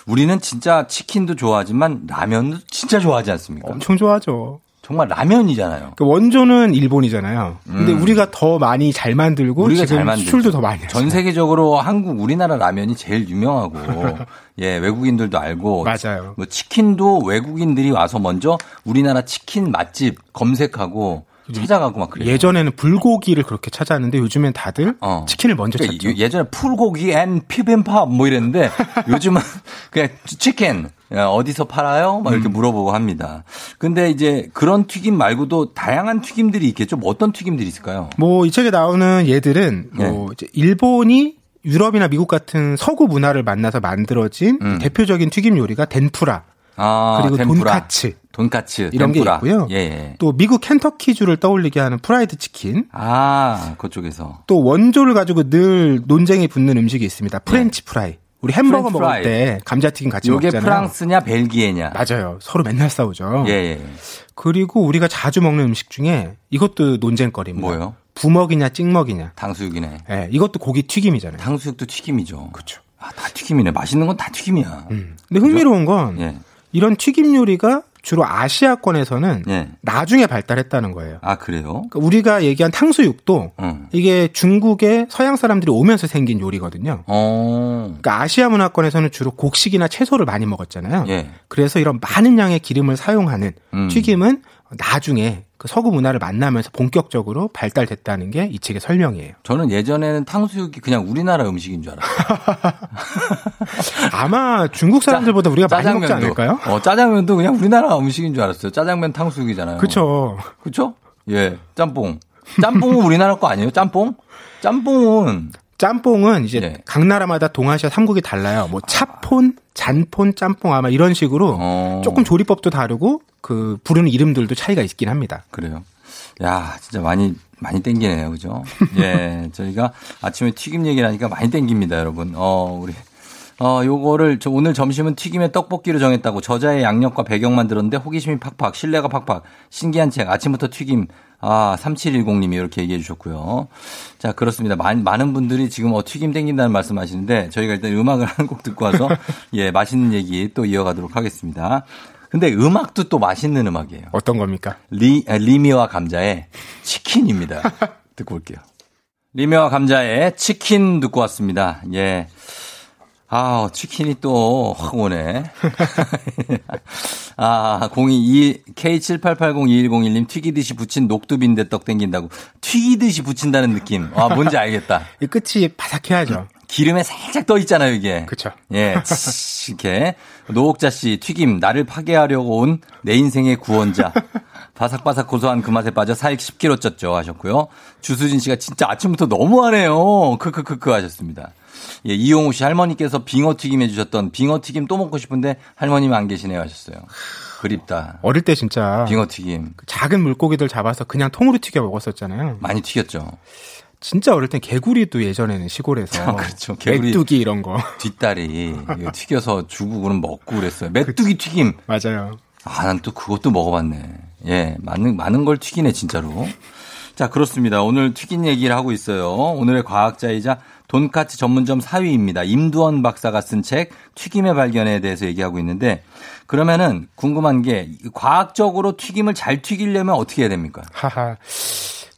A: 우리는 진짜 치킨도 좋아하지만 라면도 진짜 좋아하지 않습니까?
N: 엄청 좋아하죠.
A: 정말 라면이잖아요.
N: 그 원조는 일본이잖아요. 근데
A: 음.
N: 우리가 더 많이 잘 만들고
A: 우리가 잘 만들죠.
N: 수출도 더 많이
A: 전
N: 하잖아요.
A: 세계적으로 한국 우리나라 라면이 제일 유명하고 예 외국인들도 알고
N: 맞아요.
A: 뭐 치킨도 외국인들이 와서 먼저 우리나라 치킨 맛집 검색하고 찾아가고 막 그래요.
N: 예전에는 불고기를 그렇게 찾았는데 요즘엔 다들
A: 어.
N: 치킨을 먼저
A: 그러니까
N: 찾죠.
A: 예전에 풀고기 and 피빔밥 뭐 이랬는데 요즘은 그냥 치킨 야, 어디서 팔아요? 막
N: 음.
A: 이렇게 물어보고 합니다. 근데 이제 그런 튀김 말고도 다양한 튀김들이 있겠죠. 뭐 어떤 튀김들이 있을까요?
N: 뭐 이 책에 나오는 예들은
A: 네.
N: 뭐 일본이 유럽이나 미국 같은 서구 문화를 만나서 만들어진
A: 음.
N: 대표적인 튀김 요리가 덴푸라
A: 아,
N: 그리고
A: 템푸라.
N: 돈카츠
A: 돈까츠
N: 이런
A: 템푸라.
N: 게 있고요.
A: 예, 예.
N: 또 미국 켄터키주를 떠올리게 하는 프라이드 치킨
A: 아, 그쪽에서.
N: 또 원조를 가지고 늘 논쟁이 붙는 음식이 있습니다. 프렌치 프라이. 우리 햄버거 먹을
A: 프라이.
N: 때 감자튀김 같이
A: 요게
N: 먹잖아요.
A: 프랑스냐 벨기에냐.
N: 맞아요. 서로 맨날 싸우죠.
A: 예, 예.
N: 그리고 우리가 자주 먹는 음식 중에 이것도 논쟁거리입니다.
A: 뭐요?
N: 부먹이냐 찍먹이냐.
A: 탕수육이네.
N: 예, 이것도 고기 튀김이잖아요.
A: 탕수육도 튀김이죠.
N: 그렇죠.
A: 아, 다 튀김이네. 맛있는 건 다 튀김이야.
N: 음. 근데 흥미로운 건
A: 예.
N: 이런 튀김 요리가 주로 아시아권에서는
A: 예.
N: 나중에 발달했다는 거예요.
A: 아, 그래요?
N: 그러니까 우리가 얘기한 탕수육도
A: 응.
N: 이게 중국에 서양 사람들이 오면서 생긴 요리거든요.
A: 어.
N: 그러니까 아시아 문화권에서는 주로 곡식이나 채소를 많이 먹었잖아요.
A: 예.
N: 그래서 이런 많은 양의 기름을 사용하는
A: 음.
N: 튀김은 나중에 그 서구 문화를 만나면서 본격적으로 발달됐다는 게 이 책의 설명이에요.
A: 저는 예전에는 탕수육이 그냥 우리나라 음식인 줄 알았어요.
N: 아마 중국 사람들보다 우리가 많이 먹지 않을까요?
A: 어, 짜장면도 그냥 우리나라 음식인 줄 알았어요. 짜장면 탕수육이잖아요.
N: 그렇죠.
A: 그쵸? 예. 짬뽕. 짬뽕은 우리나라 거 아니에요? 짬뽕? 짬뽕은
N: 짬뽕은 이제
A: 예.
N: 각 나라마다 동아시아 3국이 달라요. 뭐 차폰, 잔폰, 짬뽕 아마 이런 식으로
A: 어.
N: 조금 조리법도 다르고 그 부르는 이름들도 차이가 있긴 합니다.
A: 그래요. 야, 진짜 많이 많이 땡기네요. 그죠? 예. 저희가 아침에 튀김 얘기를 하니까 많이 땡깁니다, 여러분. 어, 우리 어, 요거를 저 오늘 점심은 튀김에 떡볶이로 정했다고 저자의 양력과 배경만 들었는데 호기심이 팍팍, 신뢰가 팍팍, 신기한 책, 아침부터 튀김. 아, 3710님이 이렇게 얘기해 주셨고요. 자, 그렇습니다. 많, 많은 분들이 지금 어, 튀김 땡긴다는 말씀 하시는데 저희가 일단 음악을 한 곡 듣고 와서 예, 맛있는 얘기 또 이어가도록 하겠습니다. 근데 음악도 또 맛있는 음악이에요.
N: 어떤 겁니까?
A: 리, 아, 리미와 감자의 치킨입니다. 듣고 올게요. 리미와 감자의 치킨 듣고 왔습니다. 예. 아, 치킨이 또 확 오네. 아, 022, K78802101님 튀기듯이 부친 녹두빈대떡 땡긴다고. 튀기듯이 부친다는 느낌. 아, 뭔지 알겠다.
N: 이 끝이 바삭해야죠.
A: 기름에 살짝 떠 있잖아요, 이게.
N: 그쵸.
A: 예, 치, 이렇게. 노옥자 씨, 튀김, 나를 파괴하려고 온 내 인생의 구원자. 바삭바삭 고소한 그 맛에 빠져 살이 10kg 쪘죠 하셨고요. 주수진 씨가 진짜 아침부터 너무하네요. 크크크크 하셨습니다. 예, 이용우 씨 할머니께서 빙어 튀김 해주셨던 빙어 튀김 또 먹고 싶은데 할머님 안 계시네요 하셨어요. 그립다.
N: 어릴 때 진짜
A: 빙어 튀김
N: 작은 물고기들 잡아서 그냥 통으로 튀겨 먹었었잖아요.
A: 많이 튀겼죠.
N: 진짜 어릴 땐 개구리도 예전에는 시골에서
A: 아, 그렇죠. 개구리
N: 메뚜기 이런 거
A: 뒷다리 튀겨서 주고 그럼 먹고 그랬어요. 메뚜기 튀김.
N: 맞아요.
A: 아, 난 또 그것도 먹어봤네. 예, 많은, 많은 걸 튀기네, 진짜로. 자, 그렇습니다. 오늘 튀긴 얘기를 하고 있어요. 오늘의 과학자이자 돈까스 전문점 사위입니다. 임두원 박사가 쓴 책 튀김의 발견에 대해서 얘기하고 있는데 그러면은 궁금한 게 과학적으로 튀김을 잘 튀기려면 어떻게 해야 됩니까?
N: 하하.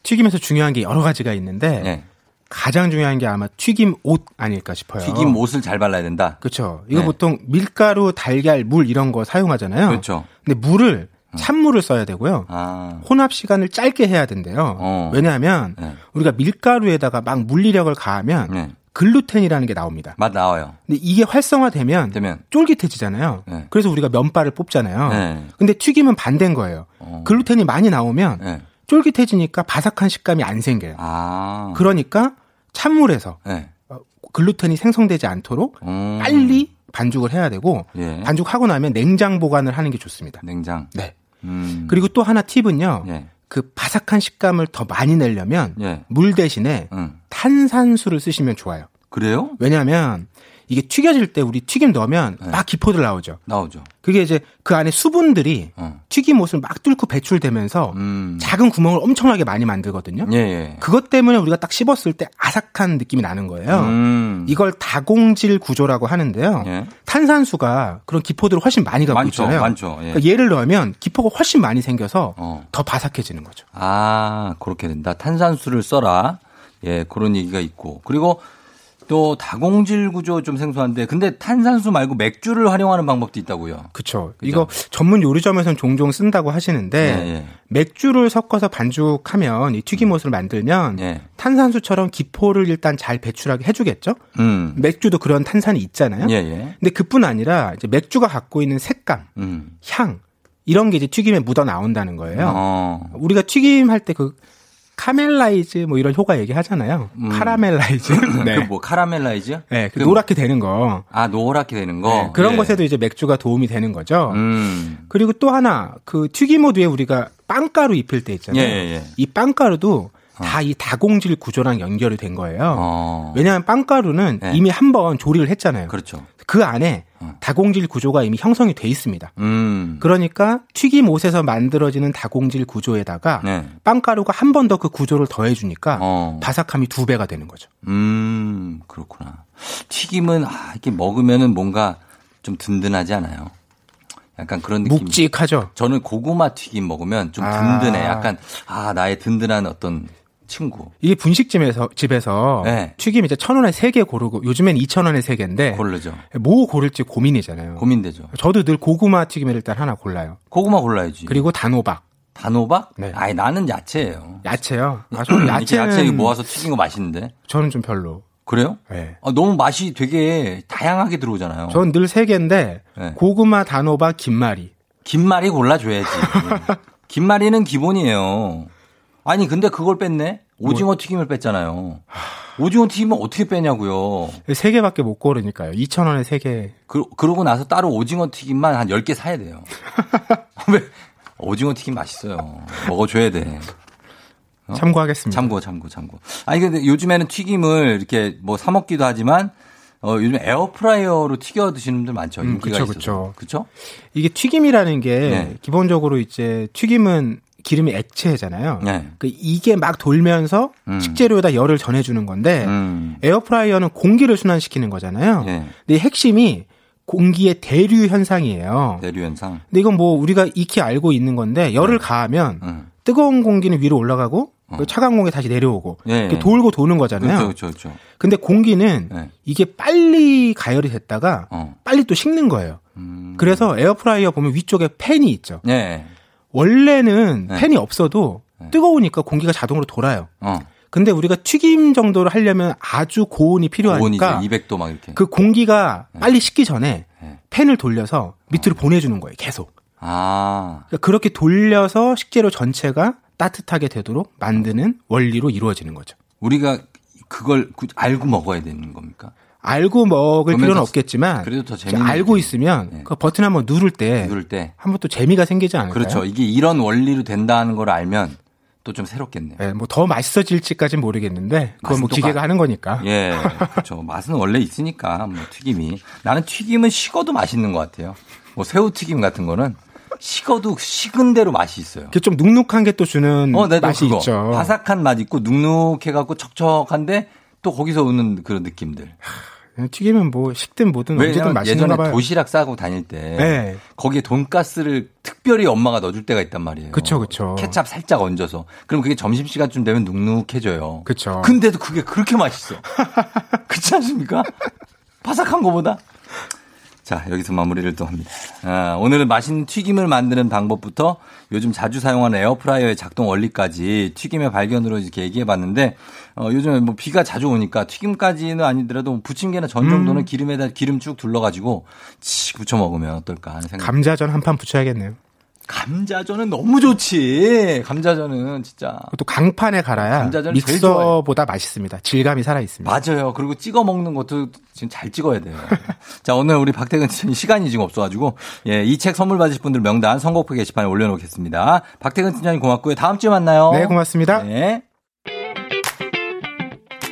N: 튀김에서 중요한 게 여러 가지가 있는데
A: 네.
N: 가장 중요한 게 아마 튀김 옷 아닐까 싶어요.
A: 튀김 옷을 잘 발라야 된다.
N: 그렇죠. 이거
A: 네.
N: 보통 밀가루, 달걀, 물 이런 거 사용하잖아요.
A: 그렇죠.
N: 근데 물을 찬물을 써야 되고요.
A: 아,
N: 혼합 시간을 짧게 해야 된대요.
A: 어.
N: 왜냐하면
A: 네.
N: 우리가 밀가루에다가 막 물리력을 가하면
A: 네.
N: 글루텐이라는 게 나옵니다.
A: 맛 나와요.
N: 근데 이게 활성화되면
A: 되면
N: 쫄깃해지잖아요.
A: 네.
N: 그래서 우리가 면발을 뽑잖아요.
A: 네.
N: 근데 튀김은 반대인 거예요.
A: 어.
N: 글루텐이 많이 나오면
A: 네.
N: 쫄깃해지니까 바삭한 식감이 안 생겨요.
A: 아,
N: 그러니까 찬물에서
A: 네.
N: 어, 글루텐이 생성되지 않도록
A: 음.
N: 빨리 반죽을 해야 되고
A: 예.
N: 반죽하고 나면 냉장 보관을 하는 게 좋습니다.
A: 냉장.
N: 네.
A: 음.
N: 그리고 또 하나 팁은요.
A: 예.
N: 그 바삭한 식감을 더 많이 내려면
A: 예.
N: 물 대신에
A: 음.
N: 탄산수를 쓰시면 좋아요.
A: 그래요?
N: 왜냐하면 이게 튀겨질 때 우리 튀김 넣으면
A: 네.
N: 막 기포들 나오죠.
A: 나오죠.
N: 그게 이제 그 안에 수분들이
A: 어.
N: 튀김옷을 막 뚫고 배출되면서
A: 음.
N: 작은 구멍을 엄청나게 많이 만들거든요.
A: 예, 예.
N: 그것 때문에 우리가 딱 씹었을 때 아삭한 느낌이 나는 거예요.
A: 음.
N: 이걸 다공질 구조라고 하는데요.
A: 예.
N: 탄산수가 그런 기포들을 훨씬 많이 갖고
A: 많죠,
N: 있잖아요.
A: 많죠. 예.
N: 그러니까 얘를 넣으면 기포가 훨씬 많이 생겨서
A: 어.
N: 더 바삭해지는 거죠.
A: 아, 그렇게 된다. 탄산수를 써라. 예, 그런 얘기가 있고. 그리고 또 다공질 구조 좀 생소한데, 근데 탄산수 말고 맥주를 활용하는 방법도 있다고요.
N: 그렇죠. 이거 전문 요리점에서는 종종 쓴다고 하시는데
A: 예, 예.
N: 맥주를 섞어서 반죽하면 이 튀김옷을 만들면
A: 예.
N: 탄산수처럼 기포를 일단 잘 배출하게 해주겠죠.
A: 음.
N: 맥주도 그런 탄산이 있잖아요.
A: 예, 예.
N: 근데 그뿐 아니라 이제 맥주가 갖고 있는 색감,
A: 음.
N: 향 이런 게 이제 튀김에 묻어 나온다는 거예요.
A: 어.
N: 우리가 튀김 할 때 그 caramelize 뭐 이런 효과 얘기하잖아요.
A: 음.
N: caramelize. 네.
A: 그 뭐 caramelize요?
N: 네,
A: 그그
N: 노랗게 되는 거.
A: 아, 노랗게 되는 거.
N: 네, 그런
A: 예.
N: 것에도 이제 맥주가 도움이 되는 거죠.
A: 음.
N: 그리고 또 하나 그 튀김옷 위에 우리가 빵가루 입힐 때 있잖아요.
A: 예, 예, 예.
N: 이 빵가루도 다이 다공질 구조랑 연결이 된 거예요.
A: 어.
N: 왜냐하면 빵가루는
A: 네.
N: 이미 한 번 조리를 했잖아요.
A: 그렇죠.
N: 그 안에
A: 어.
N: 다공질 구조가 이미 형성이 돼 있습니다.
A: 음.
N: 그러니까 튀김 옷에서 만들어지는 다공질 구조에다가
A: 네.
N: 빵가루가 한 번 더 그 구조를 더해주니까
A: 어.
N: 바삭함이 두 배가 되는 거죠.
A: 음, 그렇구나. 튀김은, 아, 이렇게 먹으면은 뭔가 좀 든든하지 않아요? 약간 그런 느낌.
N: 묵직하죠.
A: 저는 고구마 튀김 먹으면 좀
N: 아.
A: 든든해. 약간, 아, 나의 든든한 어떤 친구.
N: 이게 분식집에서 집에서
A: 네.
N: 튀김 이제 천 원에 세 개 고르고 요즘엔 이천 원에 세 개인데
A: 고르죠.
N: 뭐 고를지 고민이잖아요.
A: 고민되죠.
N: 저도 늘 고구마 튀김을 일단 하나 골라요.
A: 고구마 골라야지.
N: 그리고 단호박,
A: 단호박?
N: 네.
A: 아니, 나는 야채예요.
N: 야채요. 아, 저는
A: 야채,
N: 야채
A: 모아서 튀긴 거 맛있는데.
N: 저는 좀 별로.
A: 그래요?
N: 네.
A: 아, 너무 맛이 되게 다양하게 들어오잖아요.
N: 저는 늘세 개인데
A: 네.
N: 고구마, 단호박, 김말이.
A: 김말이 골라줘야지. 김말이는 기본이에요. 아니, 근데 그걸 뺐네? 오징어 튀김을 뺐잖아요. 오징어 튀김을 어떻게 빼냐고요.
N: 세 개밖에 못 고르니까요. 이천 원에 세 개.
A: 그, 그러고 나서 따로 오징어 튀김만 한 10개 사야 돼요. 왜? 오징어 튀김 맛있어요. 먹어줘야 돼. 어?
N: 참고하겠습니다.
A: 참고, 참고, 참고. 아니, 근데 요즘에는 튀김을 이렇게 뭐 사 먹기도 하지만 어, 요즘 에어프라이어로 튀겨 드시는 분들 많죠.
N: 음,
A: 인기가
N: 그쵸. 그쵸? 이게 튀김이라는 게
A: 네.
N: 기본적으로 이제 튀김은 기름이 액체잖아요.
A: 네.
N: 그 이게 막 돌면서
A: 음.
N: 식재료에다 열을 전해주는 건데
A: 음.
N: 에어프라이어는 공기를 순환시키는 거잖아요.
A: 네.
N: 근데 이 핵심이 공기의 대류 현상이에요.
A: 대류 현상.
N: 근데 이건 뭐 우리가 익히 알고 있는 건데 열을 가하면
A: 음.
N: 뜨거운 공기는 위로 올라가고 그 차가운 공기 다시 내려오고
A: 예, 예.
N: 돌고 도는 거잖아요.
A: 그렇죠, 그렇죠, 그렇죠.
N: 근데 공기는
A: 네.
N: 이게 빨리 가열이 됐다가
A: 어.
N: 빨리 또 식는 거예요.
A: 음.
N: 그래서 에어프라이어 보면 위쪽에 팬이 있죠.
A: 네.
N: 원래는
A: 네.
N: 팬이 없어도 뜨거우니까 공기가 자동으로 돌아요.
A: 어.
N: 근데 우리가 튀김 정도를 하려면 아주 고온이 필요하니까
A: 고온이죠. 200도 막 이렇게.
N: 그 공기가 빨리 식기 전에
A: 네.
N: 팬을 돌려서 밑으로 보내주는 거예요. 계속.
A: 아.
N: 그러니까 그렇게 돌려서 식재료 전체가 따뜻하게 되도록 만드는 원리로 이루어지는 거죠.
A: 우리가 그걸 그- 알고 먹어야 되는 겁니까?
N: 알고 먹을 필요는
A: 더-
N: 없겠지만 알고. 있으면
A: 네.
N: 그 버튼 한번 누를 때
A: 누를 때.
N: 한번 또 재미가 생기지 않을까요?
A: 그렇죠. 이게 이런 원리로 된다는 걸 알면 또 좀 새롭겠네요.
N: 네, 뭐 더 맛있어질지까지는 모르겠는데 그건 뭐 기계가
A: 마-
N: 하는 거니까.
A: 예, 그렇죠. 맛은 원래 있으니까 뭐 튀김이. 나는 튀김은 식어도 맛있는 것 같아요. 뭐 새우 튀김 같은 거는 식어도 식은 대로 맛이 있어요.
N: 그게 좀 눅눅한 게 또 주는
A: 어, 나도
N: 맛이
A: 그거.
N: 있죠.
A: 바삭한 맛 있고 눅눅해갖고 척척한데 또 거기서 오는 그런 느낌들.
N: 튀김은 뭐 식든 뭐든 언제든 맛있는가
A: 예전에
N: 봐요.
A: 도시락 싸고 다닐 때
N: 네.
A: 거기에 돈가스를 특별히 엄마가 넣어줄 때가 있단 말이에요.
N: 그쵸, 그쵸.
A: 케찹 살짝 얹어서. 그럼 그게 점심 시간쯤 되면 눅눅해져요.
N: 그쵸.
A: 근데도 그게 그렇게 맛있어. 그렇지 않습니까? 바삭한 거보다. 자, 여기서 마무리를 또 합니다. 아, 오늘은 맛있는 튀김을 만드는 방법부터 요즘 자주 사용하는 에어프라이어의 작동 원리까지 튀김의 발견으로 이렇게 얘기해 봤는데, 어, 요즘에 뭐 비가 자주 오니까 튀김까지는 아니더라도 뭐 부침개나 전 정도는
N: 음.
A: 기름에다 기름 쭉 둘러가지고 치 부쳐 먹으면 어떨까 하는 생각.
N: 감자전 한판 붙여야겠네요.
A: 감자전은 너무 좋지. 감자전은 진짜.
N: 또 강판에 갈아야. 믹서보다 맛있습니다. 질감이 살아 있습니다.
A: 맞아요. 그리고 찍어 먹는 것도 지금 잘 찍어야 돼요. 자, 오늘 우리 박태근 팀장님 시간이 지금 없어가지고, 예, 이 책 선물 받으실 분들 명단 선곡표 게시판에 올려놓겠습니다. 박태근 팀장님 고맙고요. 다음 주에 만나요.
N: 네, 고맙습니다.
A: 네.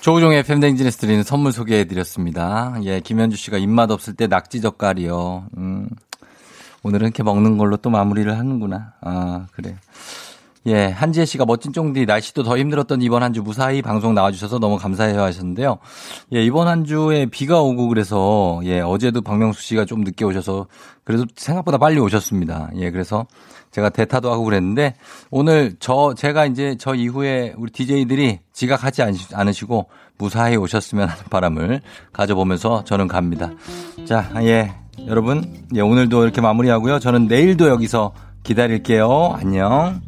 A: 조우종의 FM 댕진에서 드리는 선물 소개해드렸습니다. 예, 김현주 씨가 입맛 없을 때 낙지 젓갈이요. 음, 오늘은 이렇게 먹는 걸로 또 마무리를 하는구나. 아, 그래. 예, 한지혜 씨가 멋진 쫑디 날씨도 더 힘들었던 이번 한 주 무사히 방송 나와주셔서 너무 감사해요 하셨는데요. 예, 이번 한 주에 비가 오고 그래서 예, 어제도 박명수 씨가 좀 늦게 오셔서 그래도 생각보다 빨리 오셨습니다. 예, 그래서 제가 대타도 하고 그랬는데 오늘 저 제가 이제 저 이후에 우리 DJ들이 지각하지 않- 않으시고 무사히 오셨으면 하는 바람을 가져보면서 저는 갑니다. 자, 예. 여러분, 예, 오늘도 이렇게 마무리하고요. 저는 내일도 여기서 기다릴게요. 안녕.